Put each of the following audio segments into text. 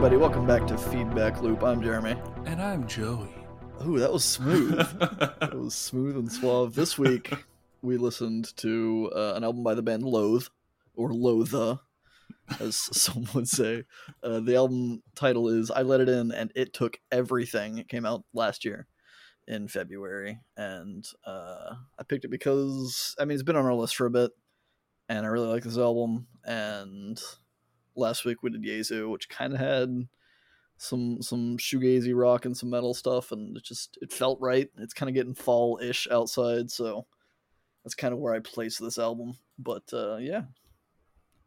Everybody, welcome back to Feedback Loop. I'm Jeremy. And I'm Joey. Ooh, that was smooth. that was smooth and suave. This week we listened to uh, an album by the band Loathe, or Loatha, as some would say. Uh, the album title is I Let It In and It Took Everything. It came out last year in February. And uh, I picked it because, I mean, it's been on our list for a bit, and I really like this album. And last week we did Yezu, which kind of had some some shoegazy rock and some metal stuff, and it just it felt right. It's kind of getting fall ish outside, so that's kind of where I place this album. But uh, yeah,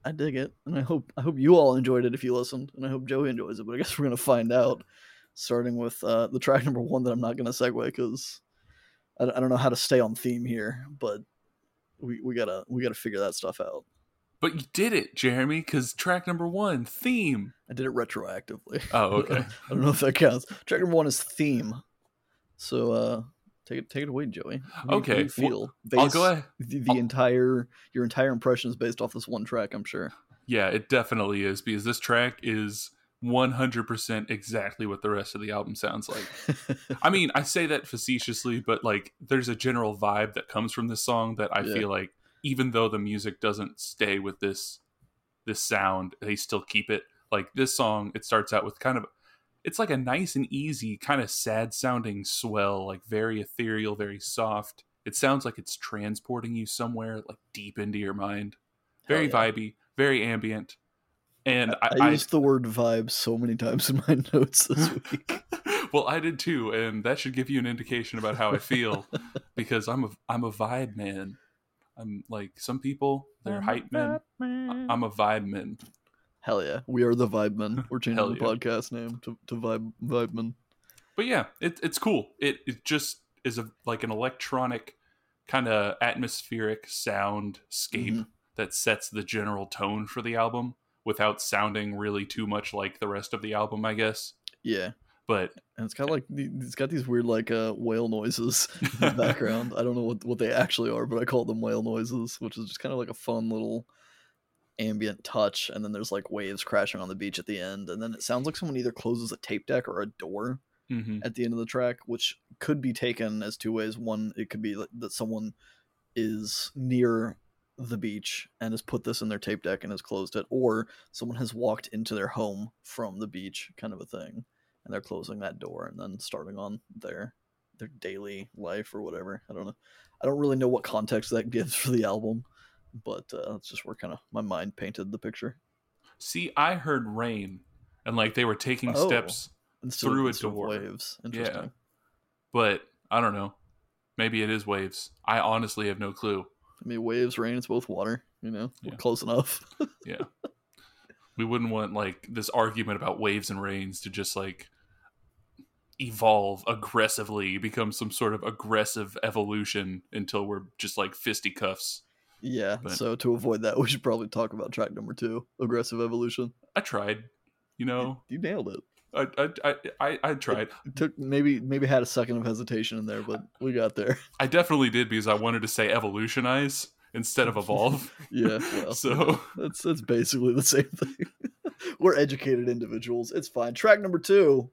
I dig it, and I hope I hope you all enjoyed it if you listened, and I hope Joey enjoys it. But I guess we're gonna find out, starting with uh, the track number one that I'm not gonna segue because I, I don't know how to stay on theme here, but we, we gotta we gotta figure that stuff out. But you did it, Jeremy, because track number one, theme. I did it retroactively. Oh, okay. I don't know if that counts. Track number one is theme. So uh take it take it away, Joey. How you- Okay, you feel? I'll go ahead. The, the entire your entire impression is based off this one track, I'm sure. Yeah, it definitely is because this track is 100% exactly what the rest of the album sounds like. I mean, I say that facetiously, but like there's a general vibe that comes from this song that I Yeah. feel like even though the music doesn't stay with this this sound, they still keep it. Like this song, it starts out with kind of it's like a nice and easy kind of sad sounding swell, like very ethereal, very soft. It sounds like it's transporting you somewhere like deep into your mind. Very yeah. vibey, very ambient. And I, I, I, used the word vibe so many times in my notes this week. well, I did too, and that should give you an indication about how I feel because I'm a I'm a vibe man. I'm like some people they're hype men. I'm a vibe man. Hell yeah. We are the Vibe Men. We're changing Hell the yeah. podcast name to, to Vibe Vibe Men. But yeah, it, it's cool. It it just is a like an electronic kind of atmospheric sound scape Mhm. that sets the general tone for the album without sounding really too much like the rest of the album, I guess. Yeah. But And it's got like it's got these weird like uh whale noises in the background. I don't know what what they actually are, but I call them whale noises, which is just kind of like a fun little ambient touch. And then there's like waves crashing on the beach at the end, and then it sounds like someone either closes a tape deck or a door mhm. at the end of the track, which could be taken as two ways. One, it could be that someone is near the beach and has put this in their tape deck and has closed it, or someone has walked into their home from the beach, kind of a thing, and they're closing that door and then starting on their their daily life or whatever. I don't know. I don't really know what context that gives for the album, but uh, that's just where kind of my mind painted the picture. see, I heard rain, and like they were taking Oh. steps Through a door. waves. Interesting. but I don't know. Maybe it is waves. I honestly have no clue. I mean, waves, rain, it's both water. You know, We're Yeah. close enough. Yeah. we wouldn't want like this argument about waves and rains to just like evolve aggressively, become some sort of aggressive evolution until we're just like fisticuffs. Yeah, But- so to avoid that, we should probably talk about track number two, aggressive evolution. I tried, you know. You nailed it. I I I, I, I tried. It took maybe maybe had a second of hesitation in there, but we got there. I definitely did because I wanted to say evolutionize instead of evolve. Yeah, well, so that's that's basically the same thing. We're educated individuals. It's fine. Track number two.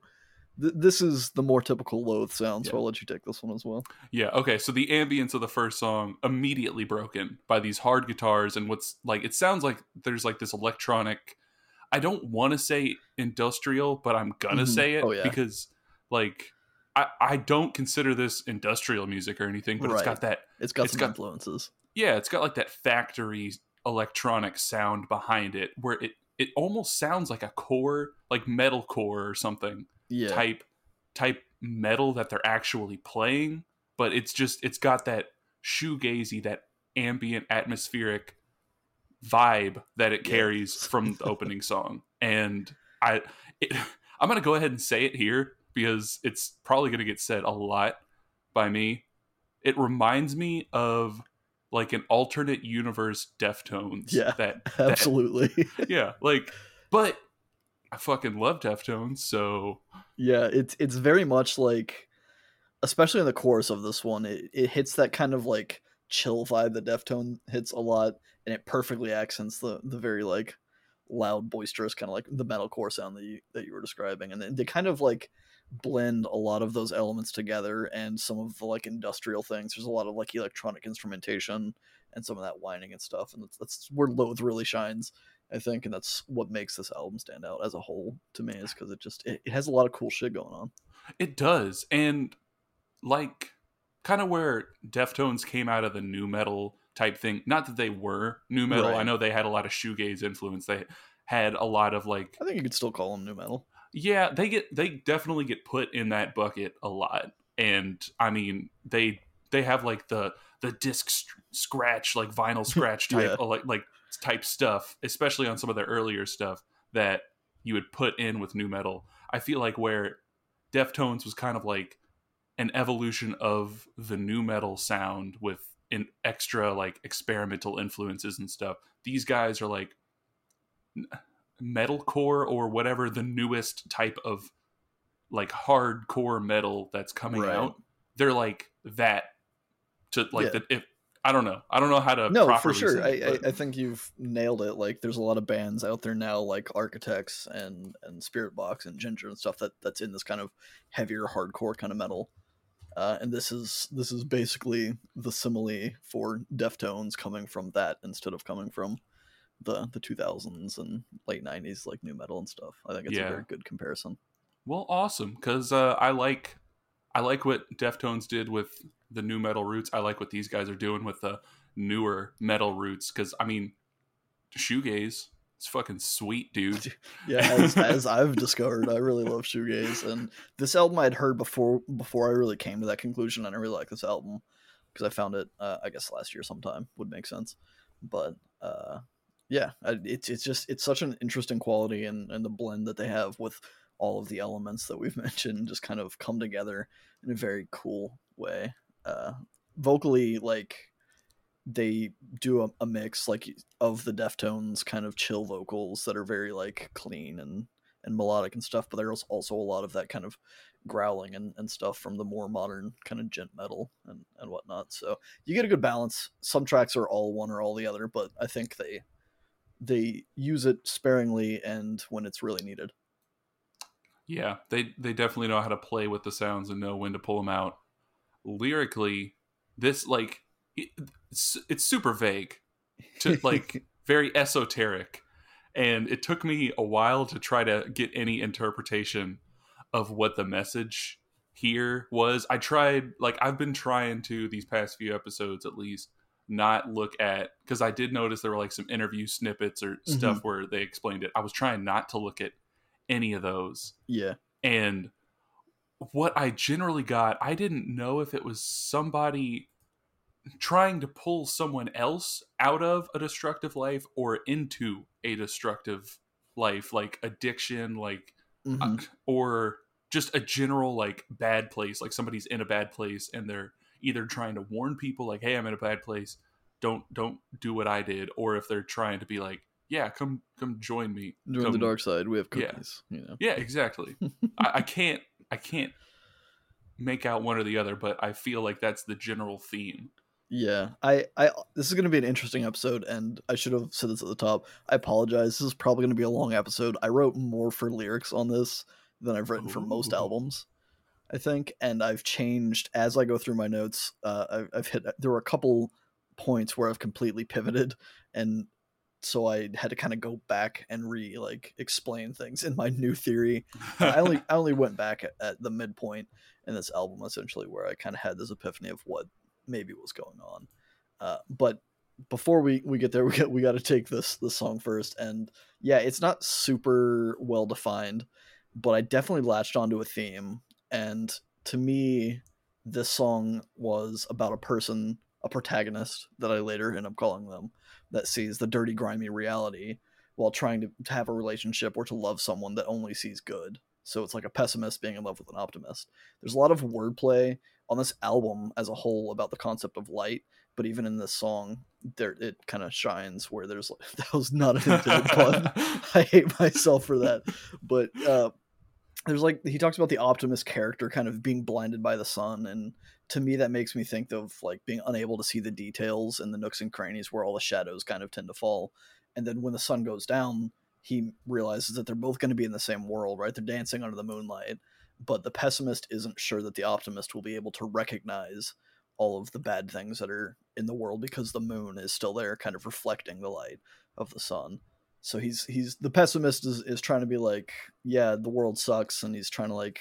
Th- this is the more typical Loathe sound, so Yeah. I'll let you take this one as well. Yeah, okay. So the ambience of the first song immediately broken by these hard guitars and what's like it sounds like there's like this electronic I don't want to say industrial, but I'm gonna Mhm. say it Oh, yeah. because like I, I don't consider this industrial music or anything, but it's got that It's got It's some got- influences. yeah, it's got like that factory electronic sound behind it where it it almost sounds like a core, like metal core or something Yeah, type type metal that they're actually playing, but it's just it's got that shoegazy, that ambient atmospheric vibe that it carries from the opening song. And I it, I'm going to go ahead and say it here because it's probably going to get said a lot by me. It reminds me of like an alternate universe Deftones. Yeah. That, that absolutely. yeah, like but I fucking love Deftones, so Yeah, it's it's very much like, especially in the chorus of this one, it, it hits that kind of like chill vibe that Deftone hits a lot, and it perfectly accents the the very like loud, boisterous, kind of like the metalcore sound that you that you were describing, and they kind of like blend a lot of those elements together and some of the like industrial things. There's a lot of like electronic instrumentation and some of that whining and stuff, and that's, that's where Loathe really shines. I think, and that's what makes this album stand out as a whole to me, is because it just it, it has a lot of cool shit going on. It does, and like kind of where Deftones came out of the nu metal type thing. Not that they were nu metal. Right. I know they had a lot of shoegaze influence. They had a lot of like I think you could still call them nu metal. yeah, they get they definitely get put in that bucket a lot. And I mean, they they have like the the disc sc- scratch like vinyl scratch type Yeah. of like like type stuff, especially on some of their earlier stuff that you would put in with nu metal. I feel like where Deftones was kind of like an evolution of the nu metal sound with an extra like experimental influences and stuff. These guys are like metalcore or whatever the newest type of like hardcore metal that's coming Right. out. They're like that to like Yeah. the if I don't know. I don't know how to no for sure. it, I, but- I think you've nailed it. Like there's a lot of bands out there now like architects and and Spiritbox and Jinjer and stuff that that's in this kind of heavier hardcore kind of metal. Uh, and this is this is basically the simile for deftones coming from that instead of coming from the the 2000s and late 90s like nu metal and stuff. I think it's Yeah. a very good comparison. Well, awesome, because uh, I like I like what Deftones did with the nu metal roots. I like what these guys are doing with the newer metal roots. Because I mean, shoegaze, it's fucking sweet, dude. yeah as, as i've discovered i really love shoegaze and this album i'd heard before before i really came to that conclusion and i really like this album because i found it uh, i guess last year sometime would make sense but uh yeah it's it's just it's such an interesting quality and and the blend that they have with all of the elements that we've mentioned just kind of come together in a very cool way. Uh vocally like they do a, a mix like of the deftones kind of chill vocals that are very like clean and and melodic and stuff but there's also a lot of that kind of growling and, and stuff from the more modern kind of djent metal and, and whatnot. So you get a good balance. Some tracks are all one or all the other but i think they they use it sparingly and when it's really needed Yeah, they they definitely know how to play with the sounds and know when to pull them out. Lyrically, this like it, it's, it's super vague, to like very esoteric, and it took me a while to try to get any interpretation of what the message here was. I tried like I've been trying to these past few episodes at least not look at because I did notice there were like some interview snippets or mm-hmm. stuff where they explained it. I was trying not to look at any of those yeah and what I generally got, I didn't know if it was somebody trying to pull someone else out of a destructive life or into a destructive life, like addiction, like, Mhm. uh, or just a general, like, bad place. Like somebody's in a bad place and they're either trying to warn people, like, hey, I'm in a bad place. Don't don't do what I did, or if they're trying to be like, yeah, come come join me. During the dark side, we have Yeah. cookies. You know. yeah, exactly. I, I can't I can't make out one or the other, but I feel like that's the general theme. Yeah, I, I, this is going to be an interesting episode, and I should have said this at the top. I apologize. This is probably going to be a long episode. I wrote more for lyrics on this than I've written for most albums, I think, and I've changed as I go through my notes. Uh, I've, I've hit. There were a couple points where I've completely pivoted, and so I had to kind of go back and re like explain things in my new theory. I only I only went back at, at the midpoint in this album essentially where I kind of had this epiphany of what maybe was going on. Uh, but before we, we get there, we got we got to take this this song first, and yeah, it's not super well defined, but I definitely latched onto a theme, and to me, this song was about a person, a protagonist that I later end up calling them, that sees the dirty, grimy reality while trying to, to have a relationship or to love someone that only sees good. So it's like a pessimist being in love with an optimist. There's a lot of wordplay on this album as a whole about the concept of light, but even in this song, there it kind of shines where there's like, that was not an intended pun. I hate myself for that. But uh, there's like he talks about the optimist character kind of being blinded by the sun, and to me that makes me think of like being unable to see the details and the nooks and crannies where all the shadows kind of tend to fall. And then when the sun goes down, he realizes that they're both going to be in the same world, right? They're dancing under the moonlight, but the pessimist isn't sure that the optimist will be able to recognize all of the bad things that are in the world because the moon is still there, kind of reflecting the light of the sun. So he's he's the pessimist is, is trying to be like, yeah, the world sucks, and he's trying to like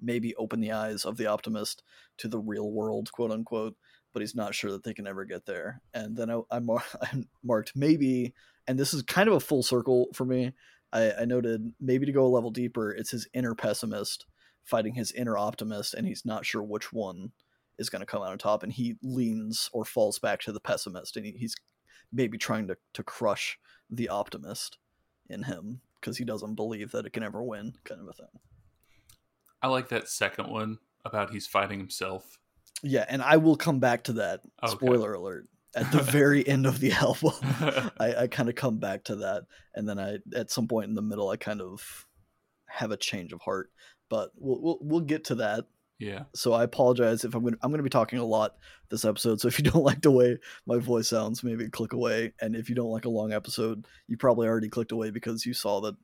maybe open the eyes of the optimist to the real world, quote unquote. But he's not sure that they can ever get there. And then I, I, mar- I marked maybe, and this is kind of a full circle for me. I, I noted maybe to go a level deeper, it's his inner pessimist fighting his inner optimist, and he's not sure which one is going to come out on top. And he leans or falls back to the pessimist, and he, he's maybe trying to, to crush the optimist in him because he doesn't believe that it can ever win, kind of a thing. I like that second one about he's fighting himself. Yeah, and I will come back to that. Okay. Spoiler alert. At the very end of the album, I, I kind of come back to that, and then I, at some point in the middle, I kind of have a change of heart. But we'll we'll, we'll get to that. Yeah. So I apologize if I'm going. to I'm going to be talking a lot this episode. So if you don't like the way my voice sounds, maybe click away. And if you don't like a long episode, you probably already clicked away because you saw that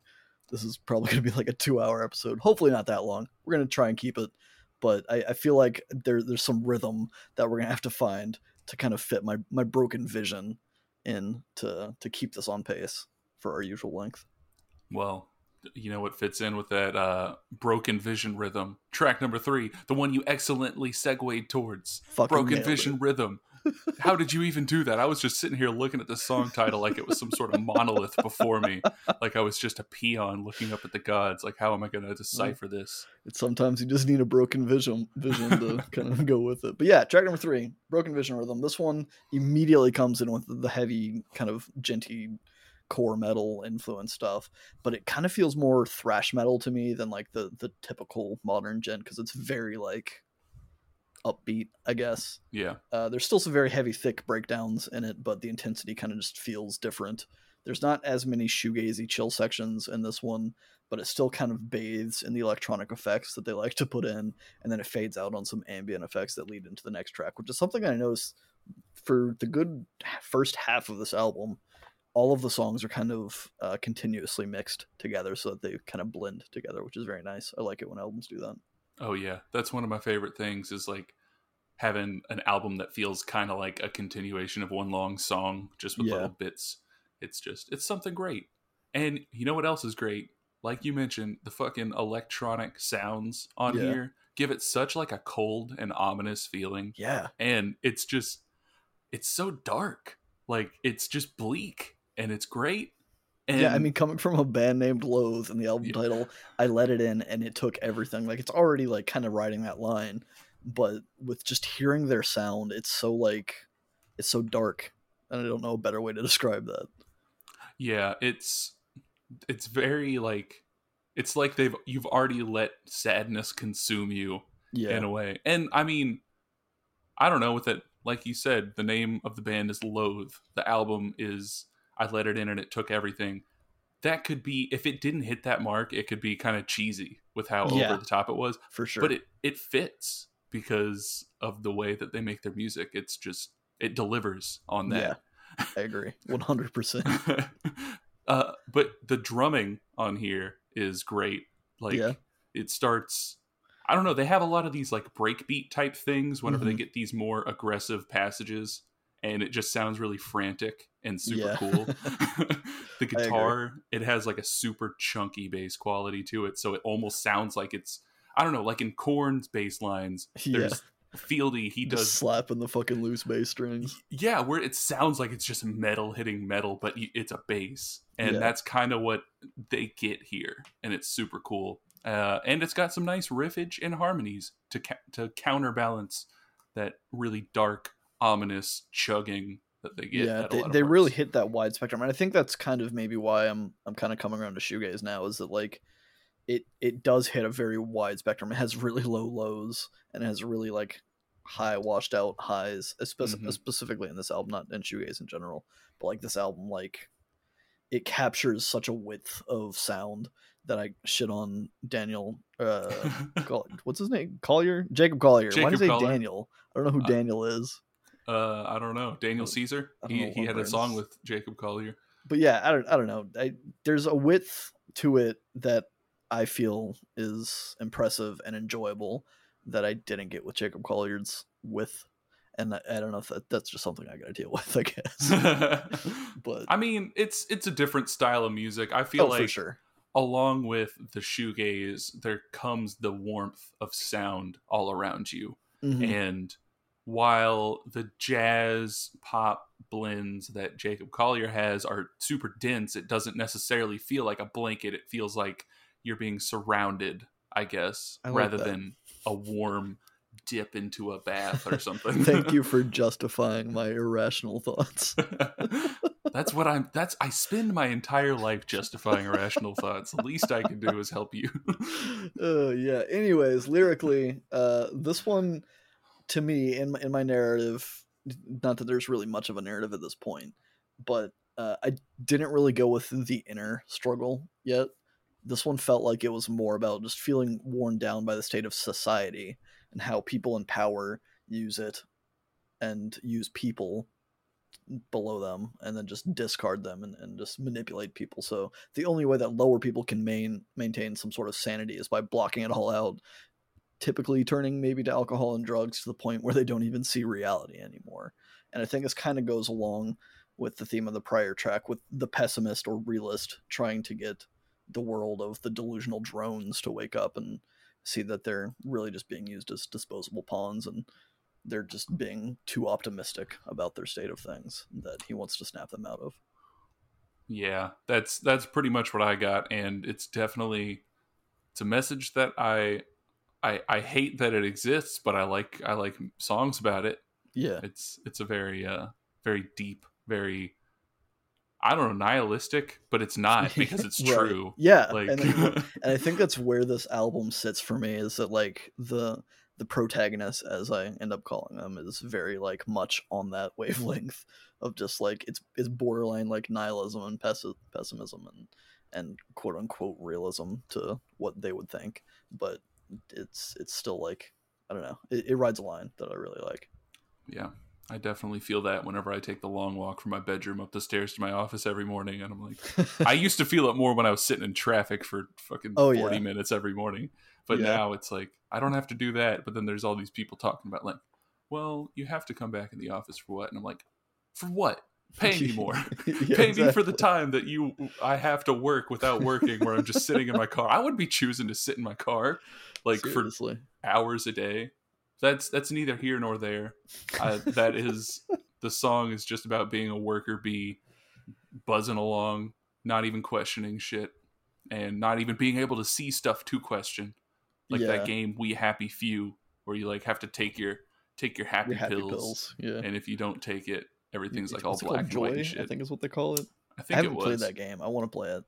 this is probably going to be like a two hour episode. Hopefully not that long. We're going to try and keep it, but I, I feel like there there's some rhythm that we're going to have to find to kind of fit my my broken vision in to to keep this on pace for our usual length. Well, you know what fits in with that uh, broken vision rhythm? Track number three, the one you excellently segued towards. Fucking broken vision it. rhythm. How did you even do that? I was just sitting here looking at the song title like it was some sort of monolith before me, like I was just a peon looking up at the gods. Like, how am I going to decipher this? It's sometimes you just need a broken vision vision to kind of go with it. But yeah, track number three, broken vision rhythm. This one immediately comes in with the heavy kind of djenty core metal influence stuff, but it kind of feels more thrash metal to me than like the the typical modern djent because it's very like upbeat, I guess. Yeah, Uh, there's still some very heavy, thick breakdowns in it, but the intensity kind of just feels different. There's not as many shoegazy chill sections in this one, but it still kind of bathes in the electronic effects that they like to put in, and then it fades out on some ambient effects that lead into the next track, which is something I noticed for the good first half of this album. All of the songs are kind of uh, continuously mixed together so that they kind of blend together, which is very nice. I like it when albums do that. Oh yeah, that's one of my favorite things is like having an album that feels kind of like a continuation of one long song just with Yeah. little bits. It's just it's something great. And you know what else is great? Like you mentioned, the fucking electronic sounds on Yeah. here give it such like a cold and ominous feeling. Yeah, And it's just it's so dark. Like it's just bleak and it's great. And yeah, I mean, coming from a band named Loathe and the album Yeah. title, I let it in and it took everything. Like, it's already like kind of riding that line, but with just hearing their sound, it's so like, it's so dark. And I don't know a better way to describe that. yeah it's it's very like it's like they've you've already let sadness consume you Yeah. in a way and i mean i don't know with it like you said the name of the band is loathe the album is i let it in and it took everything that could be if it didn't hit that mark it could be kind of cheesy with how Yeah. over the top it was for sure. but it it fits because of the way that they make their music it's just it delivers on that I agree. 100%. uh, but the drumming on here is great. Like Yeah. it starts. I don't know. They have a lot of these like breakbeat type things whenever they Mhm. get these more aggressive passages, and it just sounds really frantic and super Yeah. cool. the guitar, it has like a super chunky bass quality to it, so it almost sounds like it's. I don't know, like in Korn's bass lines, Yeah. there's Fieldy. He Just does slapping the fucking loose bass strings. yeah where it sounds like it's just metal hitting metal but it's a bass and Yeah. that's kind of what they get here and it's super cool uh, and it's got some nice riffage and harmonies to ca- to counterbalance that really dark ominous chugging that they get yeah, they, they really hit that wide spectrum, and I think that's kind of maybe why I'm I'm kind of coming around to shoegaze now. Is that like it it does hit a very wide spectrum. It has really low lows and it has really like high washed out highs, especially Mhm. specifically in this album, not in shoegaze in general, but like this album, like it captures such a width of sound that I shit on Daniel. Uh, what's his name? Collier, Jacob Collier. Why Jacob do you say Daniel? I don't know who Uh, Daniel is. Uh, I don't know Daniel Caesar he, he had a song with Jacob Collier but yeah, I don't I don't know. I, there's a width to it that I feel is impressive and enjoyable that I didn't get with Jacob Collier's width. And I, I don't know if that, that's just something I got to deal with, I guess. but I mean, it's it's a different style of music. I feel oh, like for sure. along with the shoegaze, there comes the warmth of sound all around you. Mhm. And while the jazz pop blends that Jacob Collier has are super dense, it doesn't necessarily feel like a blanket. It feels like you're being surrounded, I guess, I like rather that. than a warm dip into a bath or something. Thank you for justifying my irrational thoughts. that's what I'm that's I spend my entire life justifying irrational thoughts. The least I can do is help you. uh, yeah. Anyways, lyrically, uh, this one to me in my, in my narrative, not that there's really much of a narrative at this point, but uh, I didn't really go with the inner struggle yet. This one felt like it was more about just feeling worn down by the state of society and how people in power use it and use people below them and then just discard them and, and just manipulate people. So the only way that lower people can main, maintain some sort of sanity is by blocking it all out, typically turning maybe to alcohol and drugs to the point where they don't even see reality anymore. And I think this kind of goes along with the theme of the prior track with the pessimist or realist trying to get the world of the delusional drones to wake up and see that they're really just being used as disposable pawns and they're just being too optimistic about their state of things that he wants to snap them out of. Yeah, that's that's pretty much what I got, and it's definitely it's a message that I I I hate that it exists, but I like I like songs about it. Yeah. It's it's a very uh very deep, very I don't know nihilistic, but it's not because it's Right. true. Yeah. Like and, and I think that's where this album sits for me is that like the the protagonist as I end up calling them is very like much on that wavelength of just like it's it's borderline like nihilism and pessi- pessimism and and quote unquote realism to what they would think but it's it's still like I don't know it, it rides a line that I really like yeah, I definitely feel that whenever I take the long walk from my bedroom up the stairs to my office every morning, and I'm like. I used to feel it more when I was sitting in traffic for fucking Oh, 40 yeah. minutes every morning. But Yeah. now it's like, I don't have to do that. But then there's all these people talking about, like, well, you have to come back in the office for what? And I'm like, for what? Pay me more. Yeah, Pay me for the time that you I have to work without working, where I'm just sitting in my car. I would be choosing to sit in my car like for Seriously. hours a day. That's that's neither here nor there. I, that is the song is just about being a worker bee, buzzing along, not even questioning shit, and not even being able to see stuff to question. Like Yeah. that game, We Happy Few, where you like have to take your take your happy, Your happy pills, pills. Yeah. and if you don't take it, everything's like all black and white Joy, and shit. I think is what they call it. I I haven't it was. played that game. I want to play it,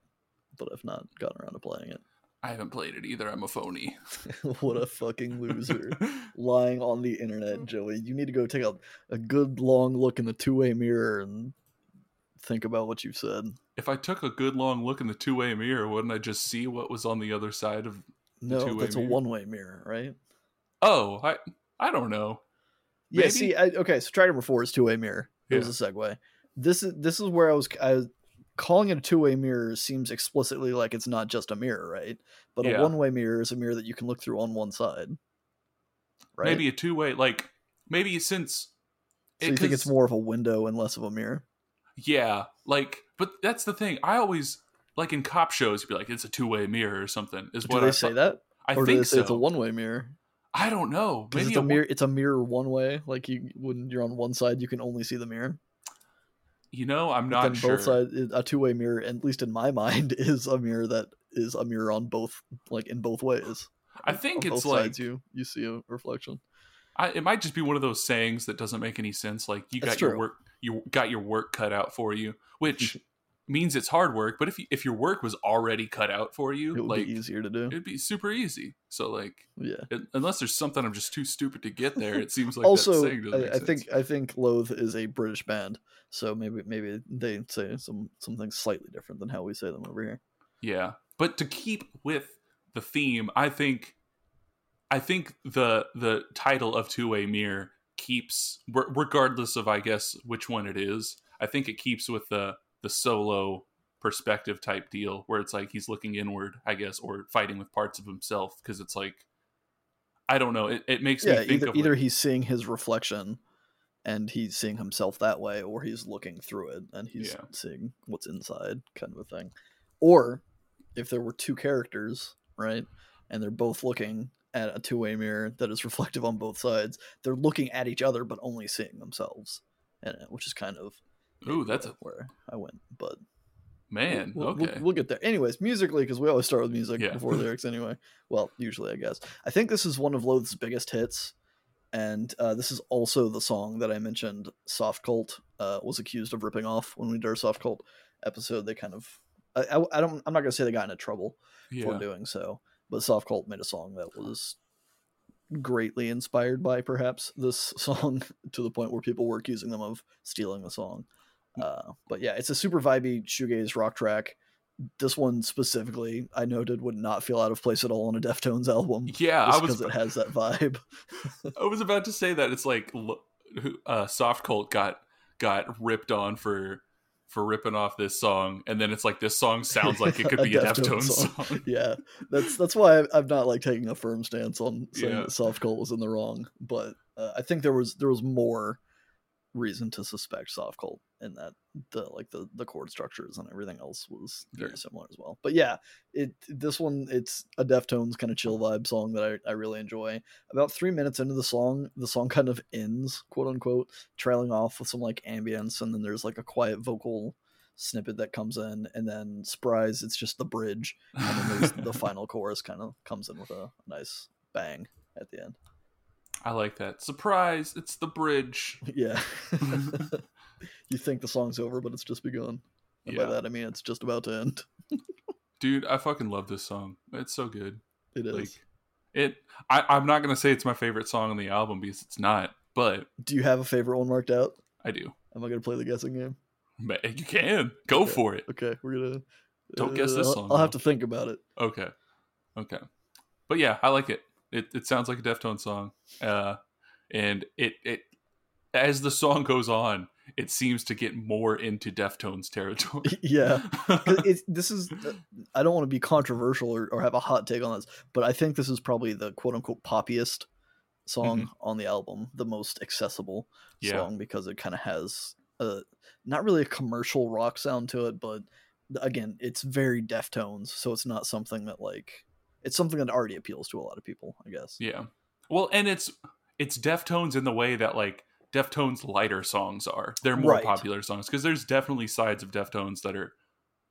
but I've not gotten around to playing it. I haven't played it either. I'm a phony. what a fucking loser. Lying on the internet, Joey. You need to go take a, a good long look in the two way mirror and think about what you've said. if I took a good long look in the two way mirror, wouldn't I just see what was on the other side of No, two-way that's a one way mirror, right? Oh, I I don't know. Yeah. Maybe? See, I, okay. So track number four is two way mirror. It was a segue. This is this is where I was. I was calling it a two way mirror seems explicitly like it's not just a mirror, right? But Yeah. a one way mirror is a mirror that you can look through on one side. Right. Maybe a two way like maybe since So you think it's more of a window and less of a mirror? Yeah, like but that's the thing. I always like in cop shows you'd be like it's a two way mirror or something. Is Do what they I say that? I or do think they so. it's a one way mirror? I don't know. Maybe it's a one- mirror. It's a mirror one way. Like you, when you're on one side, you can only see the mirror. You know, I'm not then sure. both sides, a two way mirror, at least in my mind, is a mirror that is a mirror on both, like in both ways. I think on it's both like sides you you see a reflection. I, it might just be one of those sayings that doesn't make any sense. Like you got your work, you got your work cut out for you, which means it's hard work. But if you, if your work was already cut out for you, It would like be easier to do. it'd be super easy. So like, Yeah. it, unless there's something I'm just too stupid to get there, it seems like also, saying doesn't make I, I think I think Loathe is a British band, so maybe maybe they say some something slightly different than how we say them over here. Yeah, but to keep with the theme, I think, I think the the title of Two Way Mirror keeps, regardless of I guess which one it is. I think it keeps with the the solo perspective type deal where it's like he's looking inward, I guess, or fighting with parts of himself because it's like I don't know. It, it makes yeah, me think either, of either like, he's seeing his reflection and he's seeing himself that way, or he's looking through it and he's Yeah. seeing what's inside, kind of a thing. Or if there were two characters, right, and they're both looking at a two way mirror that is reflective on both sides, they're looking at each other but only seeing themselves in it, which is kind of ooh, that's a where I went. But man. We'll, we'll- okay. we'll, get there. Anyways, musically, because we always start with music Yeah. before lyrics anyway. Well, usually, I guess. I think this is one of Loathe's biggest hits. And uh, this is also the song that I mentioned Soft Cult uh, was accused of ripping off when we did our Soft Cult episode. They kind of, I, I, I don't, I'm not going to say they got into trouble for doing so, but Soft Cult made a song that was greatly inspired by perhaps this song to the point where people were accusing them of stealing the song. Uh, but yeah, it's a super vibey shoegaze rock track. This one specifically, I noted, would not feel out of place at all on a Deftones album. Yeah, I was because it has that vibe. I was about to say that it's like uh, Soft Cult got got ripped on for for ripping off this song, and then it's like this song sounds like it could be a Deftones song. yeah, that's that's why I- I'm not like taking a firm stance on saying Yeah. that Soft Cult was in the wrong. But uh, I think there was there was more reason to suspect Soft Cult in that the like the the chord structures and everything else was very Yeah. similar as well. But yeah, it this one it's a Deftones kind of chill vibe song that I, I really enjoy. About three minutes into the song, the song kind of ends, quote unquote, trailing off with some like ambience, and then there's like a quiet vocal snippet that comes in, and then surprise, it's just the bridge, and then there's the final chorus kind of comes in with a nice bang at the end. I like that. Surprise! It's the bridge. Yeah. you think the song's over, but it's just begun. And by that I mean it's just about to end. Dude, I fucking love this song. It's so good. It is. Like it. I, I'm not gonna say it's my favorite song on the album because it's not, but Do you have a favorite one marked out? I do. Am I gonna play the guessing game? But you can go Okay. for it. Okay, we're gonna. Don't guess uh, this I'll- song, I'll have to think about it. Okay. Okay. But yeah, I like it. It it sounds like a Deftones song. Uh and it it as the song goes on, it seems to get more into Deftones territory. yeah, this is. I don't want to be controversial or, or have a hot take on this, but I think this is probably the quote unquote poppiest song on the album, the most accessible Yeah. song because it kind of has a not really a commercial rock sound to it, but again, it's very Deftones, so it's not something that like it's something that already appeals to a lot of people, I guess. yeah. Well, and it's it's Deftones in the way that like Deftones lighter songs are. They're more Right. popular songs because there's definitely sides of Deftones that are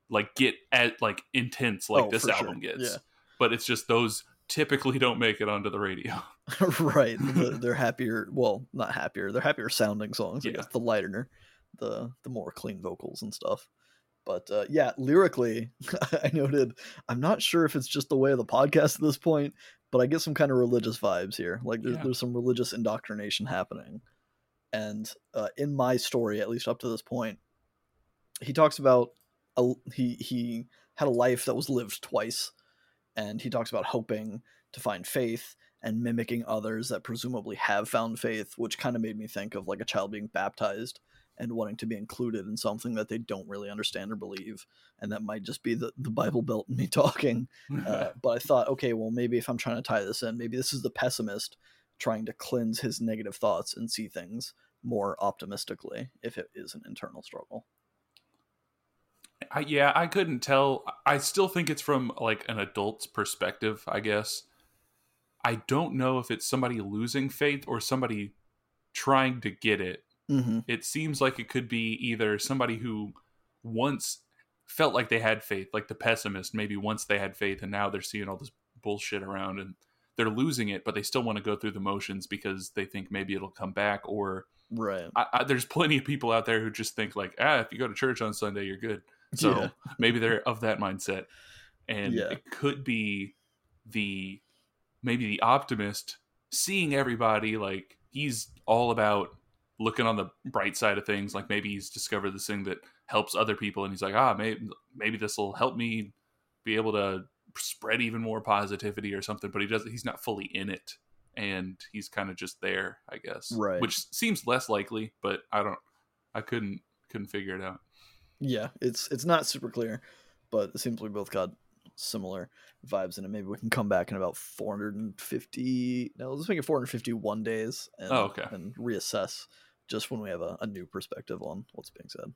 like get at like intense like Oh, this for sure. album gets. Yeah. But it's just those typically don't make it onto the radio. right. The, they're happier. Well, not happier. They're happier sounding songs. I Yeah. guess the lighter, the the more clean vocals and stuff. But uh, yeah, lyrically, I noted. I'm not sure if it's just the way of the podcast at this point, but I get some kind of religious vibes here. Like there's Yeah. there's some religious indoctrination happening. And uh, in my story, at least up to this point, he talks about a, he he had a life that was lived twice, and he talks about hoping to find faith and mimicking others that presumably have found faith, which kind of made me think of like a child being baptized and wanting to be included in something that they don't really understand or believe. And that might just be the, the Bible Belt in me talking. Uh, but I thought, okay, well, maybe if I'm trying to tie this in, maybe this is the pessimist trying to cleanse his negative thoughts and see things more optimistically if it is an internal struggle. I, yeah, I couldn't tell. I still think it's from like an adult's perspective, I guess. I don't know if it's somebody losing faith or somebody trying to get it. Mm-hmm. It seems like it could be either somebody who once felt like they had faith, like the pessimist, maybe once they had faith and now they're seeing all this bullshit around and they're losing it, but they still want to go through the motions because they think maybe it'll come back. Or Right. I, I, there's plenty of people out there who just think like, ah, if you go to church on Sunday, you're good. So Yeah. maybe they're of that mindset. And Yeah. it could be the maybe the optimist seeing everybody like he's all about looking on the bright side of things. Like maybe he's discovered this thing that helps other people and he's like, ah, maybe maybe this will help me be able to spread even more positivity or something, but he doesn't he's not fully in it. And he's kind of just there, I guess. Right. Which seems less likely, but I don't I couldn't couldn't figure it out. Yeah, it's it's not super clear, but it seems we both got similar vibes in it. Maybe we can come back in about 450. No, let's make it 451 days and, Oh, okay. and reassess just when we have a, a new perspective on what's being said.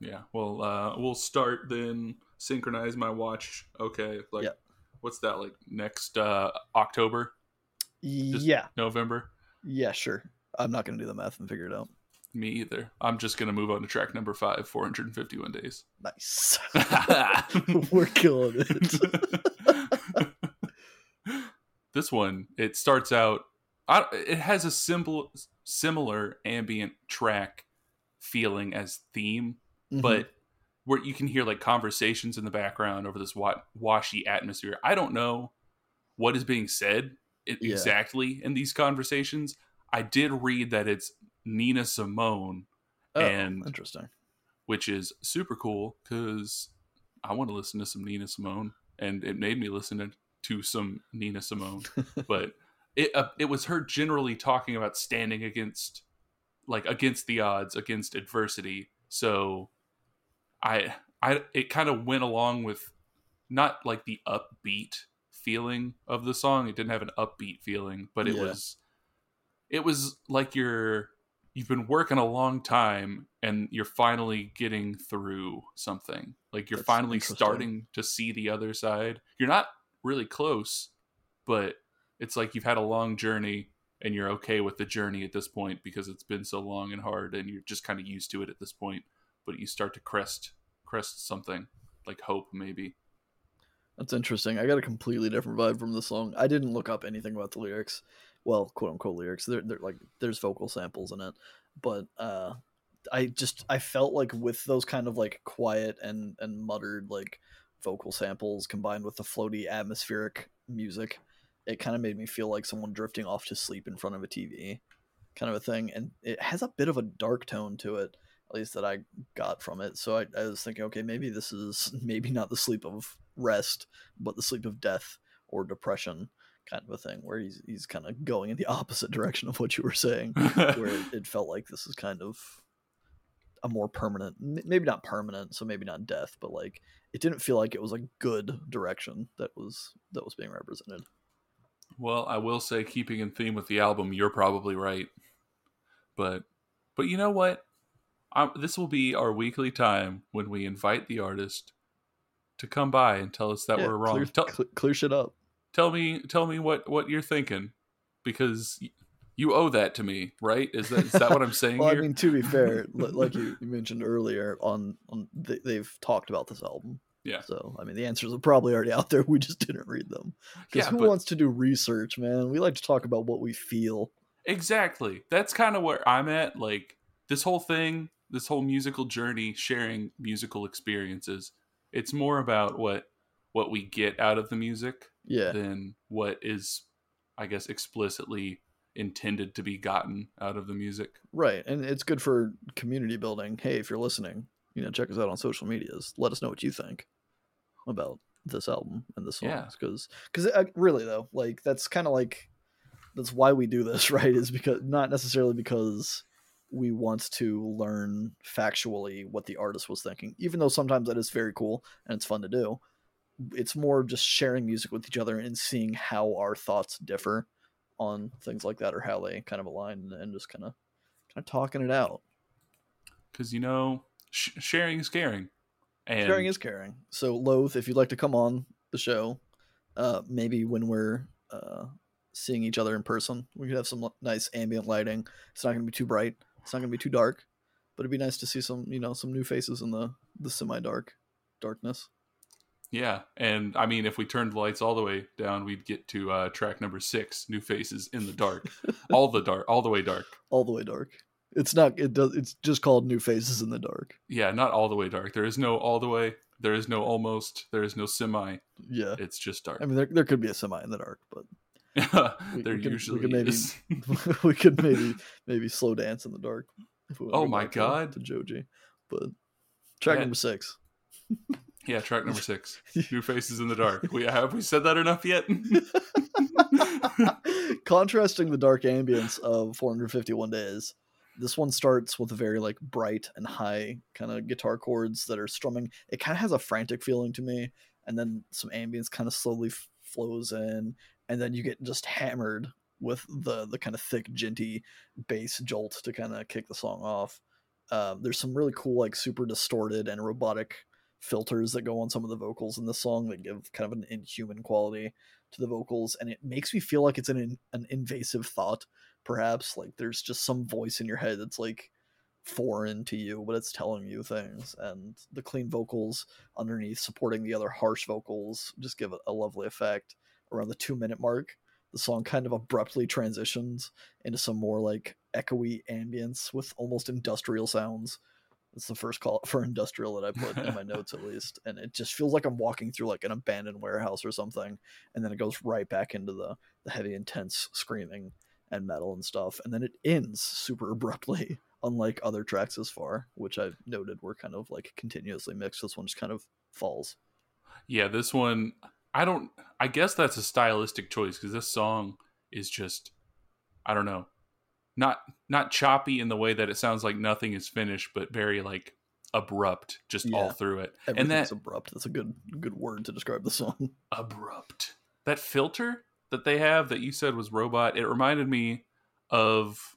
Yeah. Well, uh, we'll start then. Synchronize my watch. Okay. Like, Yeah. what's that? Like next uh, October, yeah, November. yeah, sure. I'm not gonna do the math and figure it out. Me either. I'm just gonna move on to track number five. 451 days. Nice. We're killing it. this one it starts out I, it has a simple similar ambient track feeling as theme Mhm. but where you can hear like conversations in the background over this wa- washy atmosphere i don't know what is being said Yeah. exactly in these conversations i did read that it's nina simone oh, and- interesting. which is super cool because I want to listen to some Nina Simone, and it made me listen to, to some Nina Simone. but it uh, it was her generally talking about standing against like against the odds, against adversity. So I I it kind of went along with not like the upbeat feeling of the song. It didn't have an upbeat feeling, but it Yeah. was it was like you're you've been working a long time and you're finally getting through something. Like you're That's finally starting to see the other side. You're not really close, but it's like you've had a long journey and you're okay with the journey at this point because it's been so long and hard and you're just kind of used to it at this point but you start to crest crest something like hope maybe That's interesting. I got a completely different vibe from the song. I didn't look up anything about the lyrics. Well, quote unquote lyrics. They're, they're like there's vocal samples in it, but uh, I just I felt like with those kind of like quiet and and muttered like vocal samples combined with the floaty atmospheric music, it kind of made me feel like someone drifting off to sleep in front of a TV, kind of a thing. And it has a bit of a dark tone to it, at least that I got from it. So I, I was thinking, okay, maybe this is maybe not the sleep of rest, but the sleep of death or depression kind of a thing, where he's he's kind of going in the opposite direction of what you were saying, where it, it felt like this is kind of a more permanent, maybe not permanent, so maybe not death, but like it didn't feel like it was a good direction that was that was being represented. well i will say keeping in theme with the album you're probably right but but you know what i this will be our weekly time when we invite the artist to come by and tell us that Yeah, we're wrong Clear, tell, cl- clear shit up. Tell me tell me what what you're thinking because you owe that to me right is that is that what i'm saying Well, I mean, to be fair, like you, you mentioned earlier, on on they, they've talked about this album. Yeah. So I mean, the answers are probably already out there. We just didn't read them because Yeah, who but- wants to do research, man? We like to talk about what we feel. Exactly. That's kind of where I'm at. Like this whole thing, this whole musical journey, sharing musical experiences. It's more about what what we get out of the music Yeah. than what is, I guess, explicitly intended to be gotten out of the music. Right, and it's good for community building. Hey, if you're listening, you know, check us out on social medias. Let us know what you think about this album and the Yeah. songs, because because uh, really though, like that's kind of like that's why we do this, right? Is because not necessarily because we want to learn factually what the artist was thinking, even though sometimes that is very cool and it's fun to do. It's more just sharing music with each other and seeing how our thoughts differ on things like that or how they kind of align and just kind of kind of talking it out. Because you know, sh- sharing is caring. And Sharing is caring. So, Loathe, if you'd like to come on the show, uh, maybe when we're uh, seeing each other in person, we could have some l- nice ambient lighting. It's not going to be too bright. It's not going to be too dark, but it'd be nice to see some, you know, some new faces in the the semi dark darkness. Yeah, and I mean, if we turned the lights all the way down, we'd get to uh, track number six, "New Faces in the Dark," all the dark, all the way dark. All the way dark. It's not. It does. It's just called New Faces in the Dark. Yeah, not all the way dark. There is no all the way. There is no almost. There is no semi. Yeah. It's just dark. I mean, there, there could be a semi in the dark, but we- there we could- we usually could maybe- is. we could maybe maybe slow dance in the dark. If we Oh my to- God. to Joji, but track Yeah. number six. Yeah, track number six. New faces in the dark. We have we said that enough yet? Contrasting the dark ambience of 451 days this one starts with a very like bright and high kind of guitar chords that are strumming. It kind of has a frantic feeling to me, and then some ambience kind of slowly f- flows in, and then you get just hammered with the the kind of thick, djenty bass jolt to kind of kick the song off. Um, there's some really cool, like super distorted and robotic filters that go on some of the vocals in the song that give kind of an inhuman quality to the vocals, and it makes me feel like it's an an invasive thought. Perhaps like there's just some voice in your head that's like foreign to you, but it's telling you things. And the clean vocals underneath, supporting the other harsh vocals, just give a lovely effect. Around the two minute mark, the song kind of abruptly transitions into some more like echoey ambience with almost industrial sounds. It's the first call for industrial that I put in my notes at least, and it just feels like I'm walking through like an abandoned warehouse or something, and then it goes right back into the the heavy, intense screaming and metal and stuff, and then it ends super abruptly, unlike other tracks as far, which I've noted were kind of like continuously mixed. This one just kind of falls. Yeah, this one I don't. I guess that's a stylistic choice because this song is just, I don't know, not not choppy in the way that it sounds like nothing is finished, but very like abrupt, just yeah. all through it. and that's abrupt. That's a good good word to describe the song. Abrupt. That filter that they have that you said was robot. It reminded me of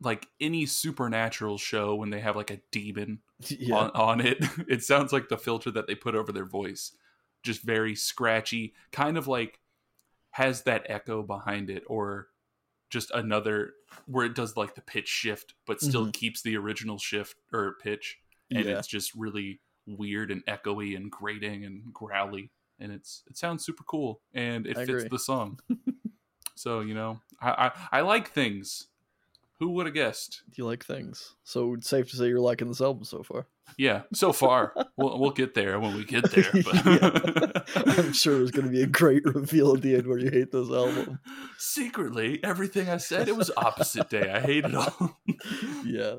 like any supernatural show when they have like a demon yeah. on, on it. It sounds like the filter that they put over their voice just very scratchy, kind of like has that echo behind it, or just another where it does like the pitch shift, but still mm-hmm. keeps the original shift or pitch, and yeah. it's just really weird and echoey and grating and growly, and it's it sounds super cool and it I fits agree. the song. so you know, I, I I like things. Who would have guessed? You like things, so it's safe to say you're liking this album so far. Yeah, so far we'll we'll get there when we get there. I'm sure there's going to be a great reveal at the end where you hate this album. Secretly, everything I said it was opposite day. I hate it all. yeah,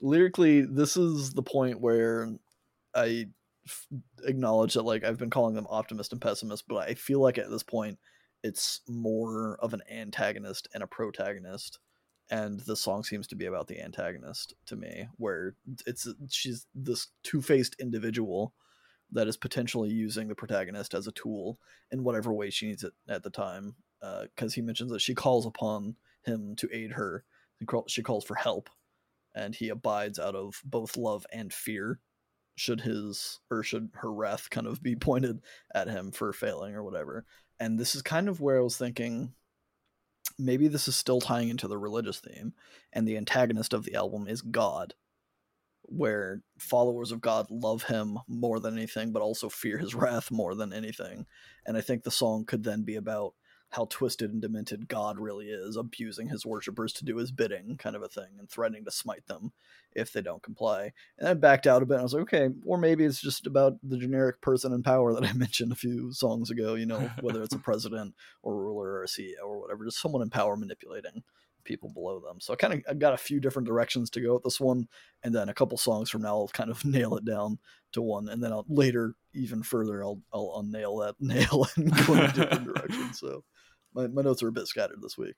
lyrically, this is the point where I f- acknowledge that like I've been calling them optimist and pessimist, but I feel like at this point it's more of an antagonist and a protagonist and the song seems to be about the antagonist to me where it's she's this two-faced individual that is potentially using the protagonist as a tool in whatever way she needs it at the time because uh, he mentions that she calls upon him to aid her. She calls for help and he abides out of both love and fear should his or should her wrath kind of be pointed at him for failing or whatever. And this is kind of where i was thinking maybe this is still tying into the religious theme, and the antagonist of the album is God, where followers of God love him more than anything, but also fear his wrath more than anything. And I think the song could then be about how twisted and demented God really is, abusing his worshippers to do his bidding, kind of a thing, and threatening to smite them if they don't comply. And I backed out a bit. I was like, okay, or maybe it's just about the generic person in power that I mentioned a few songs ago, you know, whether it's a president or a ruler or a CEO or whatever, just someone in power manipulating people below them. So I kind of I got a few different directions to go with this one, and then a couple songs from now I'll kind of nail it down to one, and then I'll later even further I'll I'll unnail that nail and go in a different direction. So my, my notes are a bit scattered this week.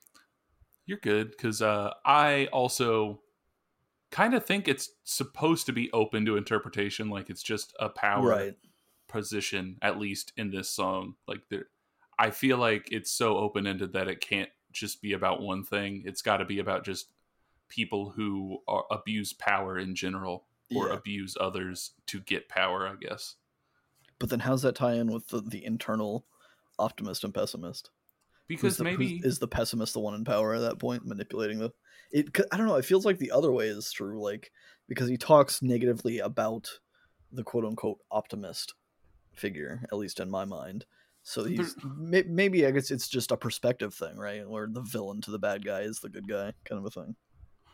You're good because uh, I also kind of think it's supposed to be open to interpretation, like it's just a power right. position, at least in this song. Like there, I feel like it's so open ended that it can't just be about one thing. It's got to be about just people who are, abuse power in general or yeah. abuse others to get power, I guess. But then, how's that tie in with the, the internal optimist and pessimist? Because the, maybe is the pessimist the one in power at that point manipulating the it i don't know it feels like the other way is true like because he talks negatively about the quote unquote optimist figure at least in my mind. So he's may, maybe i guess it's just a perspective thing right? Where the villain to the bad guy is the good guy kind of a thing.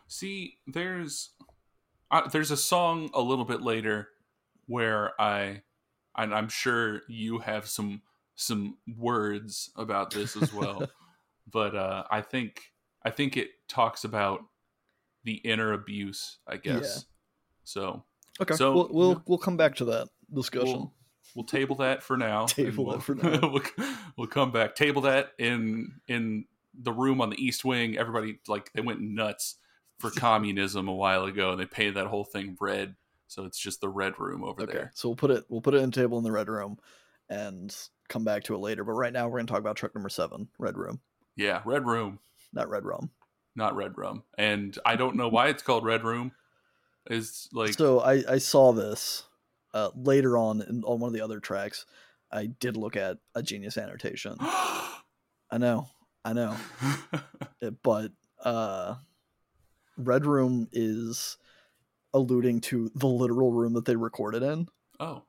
See there's uh, there's a song a little bit later where i and i'm sure you have some some words about this as well. but uh, I think I think it talks about the inner abuse, I guess. Yeah. So okay, so we'll we'll, we'll come back to that discussion. We'll, we'll table that for now. table we'll, that for now. we'll, we'll come back. Table that in in the room on the east wing. Everybody like they went nuts for communism a while ago, and they painted that whole thing red. So it's just the red room over Okay, there. so we'll put it we'll put it in table in the red room, and come back to it later. But right now we're gonna talk about truck number seven, red room, Yeah, red room, not red rum. not red room. And I don't know why it's called red room. Is like so I I saw this uh, later on in, on one of the other tracks. I did look at a genius annotation. I know, I know, it, but uh, red room is alluding to the literal room that they recorded in. oh,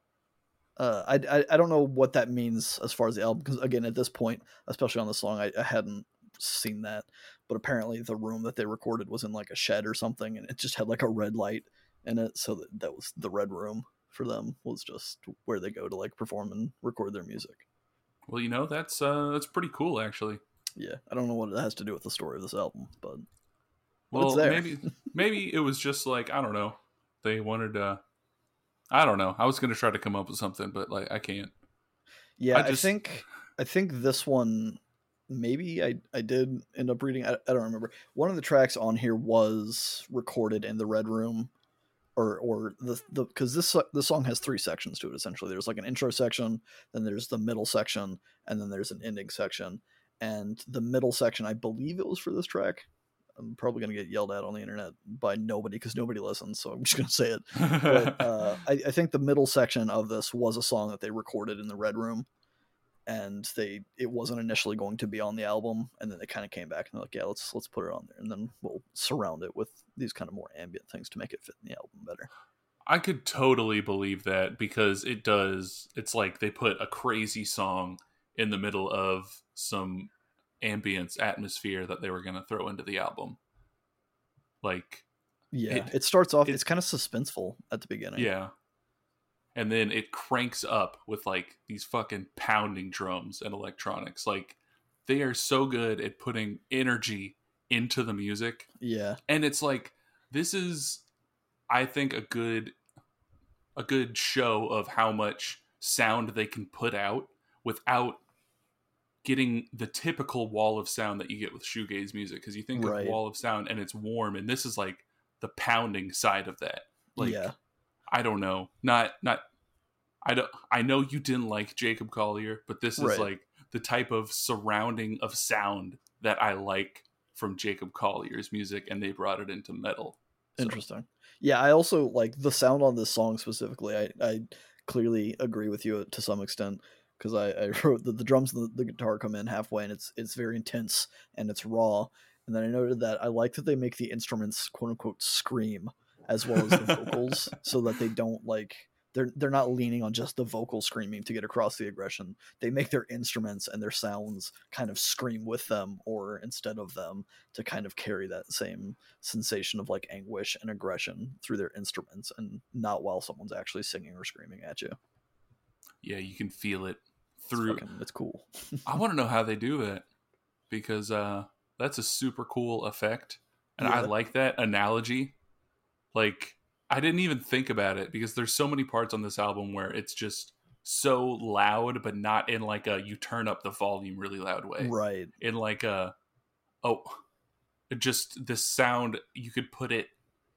uh, I, I I don't know what that means as far as the album because again at this point, especially on the song, I, I hadn't seen that, but apparently the room that they recorded was in like a shed or something, and it just had like a red light in it, so that, that was the red room for them was just where they go to like perform and record their music. well, you know that's uh that's pretty cool actually. Yeah, I don't know what it has to do with the story of this album, but Well, maybe maybe it was just like I don't know. They wanted to. I don't know. I was gonna try to come up with something, but like I can't. yeah, I I, think I think this one maybe I I did end up reading. I, I don't remember. One of the tracks on here was recorded in the red room, or or the the because this the song has three sections to it essentially. There's like an intro section, then there's the middle section, and then there's an ending section. And the middle section, I believe it was for this track. I'm probably gonna get yelled at on the internet by nobody because nobody listens, so I'm just gonna say it. but uh, I, I think the middle section of this was a song that they recorded in the red room and they it wasn't initially going to be on the album and then they kind of came back and they're like yeah let's let's put it on there and then we'll surround it with these kind of more ambient things to make it fit in the album better I could totally believe that because it does. It's like they put a crazy song in the middle of some ambience atmosphere that they were going to throw into the album. Like, yeah It- it, starts off it- it's kind of suspenseful at the beginning yeah. And then it cranks up with like these fucking pounding drums and electronics. Like, they are so good at putting energy into the music. yeah and it's like this is i think a good a good show of how much sound they can put out without getting the typical wall of sound that you get with shoegaze music because you think Right. of wall of sound and it's warm and this is like the pounding side of that like yeah i don't know not not i don't i know you didn't like jacob collier but this is Right. like the type of surrounding of sound that i like from jacob collier's music and they brought it into metal So, Interesting. Yeah, I also like the sound on this song specifically. I, I clearly agree with you to some extent because I, I wrote that the drums and the, the guitar come in halfway and it's it's very intense and it's raw. And then I noted that I like that they make the instruments quote unquote scream as well as the vocals so that they don't like they're they're not leaning on just the vocal screaming to get across the aggression. They make their instruments and their sounds kind of scream with them or instead of them to kind of carry that same sensation of like anguish and aggression through their instruments and not while someone's actually singing or screaming at you. yeah you can feel it through fucking, it's cool. i want to know how they do that because uh that's a super cool effect and i like that analogy like i didn't even think about it because there's so many parts on this album where it's just so loud but not in like a you turn up the volume really loud way Right. in like a oh just this sound you could put it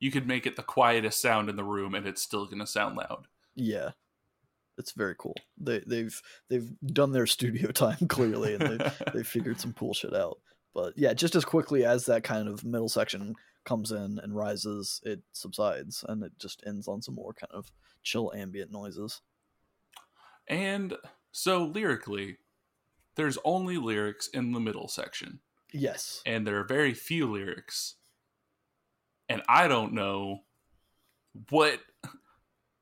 you could make it the quietest sound in the room and it's still gonna sound loud Yeah. It's very cool. They they've they've done their studio time clearly and they they figured some cool shit out. But yeah, just as quickly as that kind of middle section comes in and rises, it subsides and it just ends on some more kind of chill ambient noises. and so lyrically there's only lyrics in the middle section Yes. and there are very few lyrics and i don't know what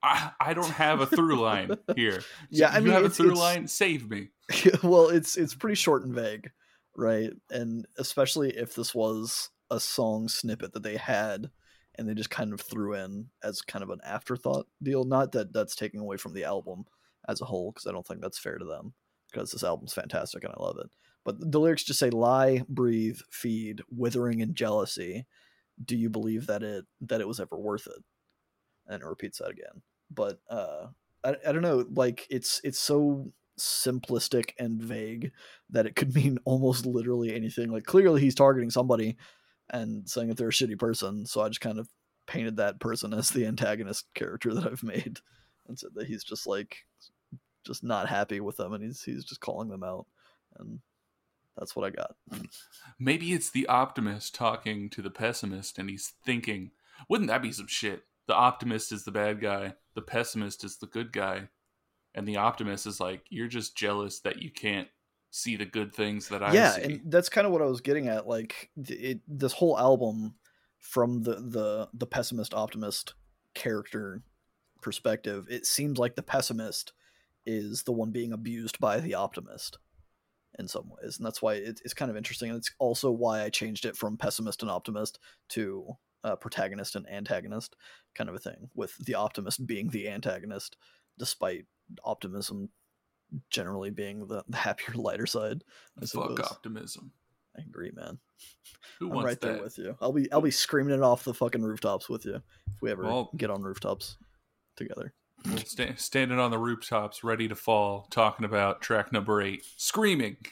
i, I don't have a through line here Yeah, I you mean, have a through line save me well, it's it's pretty short and vague, right? And especially if this was a song snippet that they had and they just kind of threw in as kind of an afterthought deal. Not that that's taking away from the album as a whole, because I don't think that's fair to them. Because this album's fantastic and I love it. But the lyrics just say lie, breathe, feed, withering and jealousy. Do you believe that it that it was ever worth it? And it repeats that again. But uh I, I don't know, like it's it's so simplistic and vague that it could mean almost literally anything. Like clearly he's targeting somebody and saying that they're a shitty person. So I just kind of painted that person as the antagonist character that I've made, and said that he's just like just not happy with them, and he's he's just calling them out, and that's what I got. Maybe it's the optimist talking to the pessimist, and he's thinking, "Wouldn't that be some shit?" The optimist is the bad guy, the pessimist is the good guy, and the optimist is like, "You're just jealous that you can't see the good things that I yeah, see." and that's kind of what I was getting at. Like it, this whole album, from the the the pessimist optimist character perspective, it seems like the pessimist is the one being abused by the optimist in some ways, and that's why it, it's kind of interesting. And it's also why I changed it from pessimist and optimist to uh, protagonist and antagonist kind of a thing, with the optimist being the antagonist, despite optimism generally being the, the happier, lighter side. I Fuck suppose. optimism. I agree, man. Who I'm wants right there that? with you. I'll be I'll be screaming it off the fucking rooftops with you if we ever Well- get on rooftops together. Sta- standing on the rooftops, ready to fall, talking about track number eight, screaming.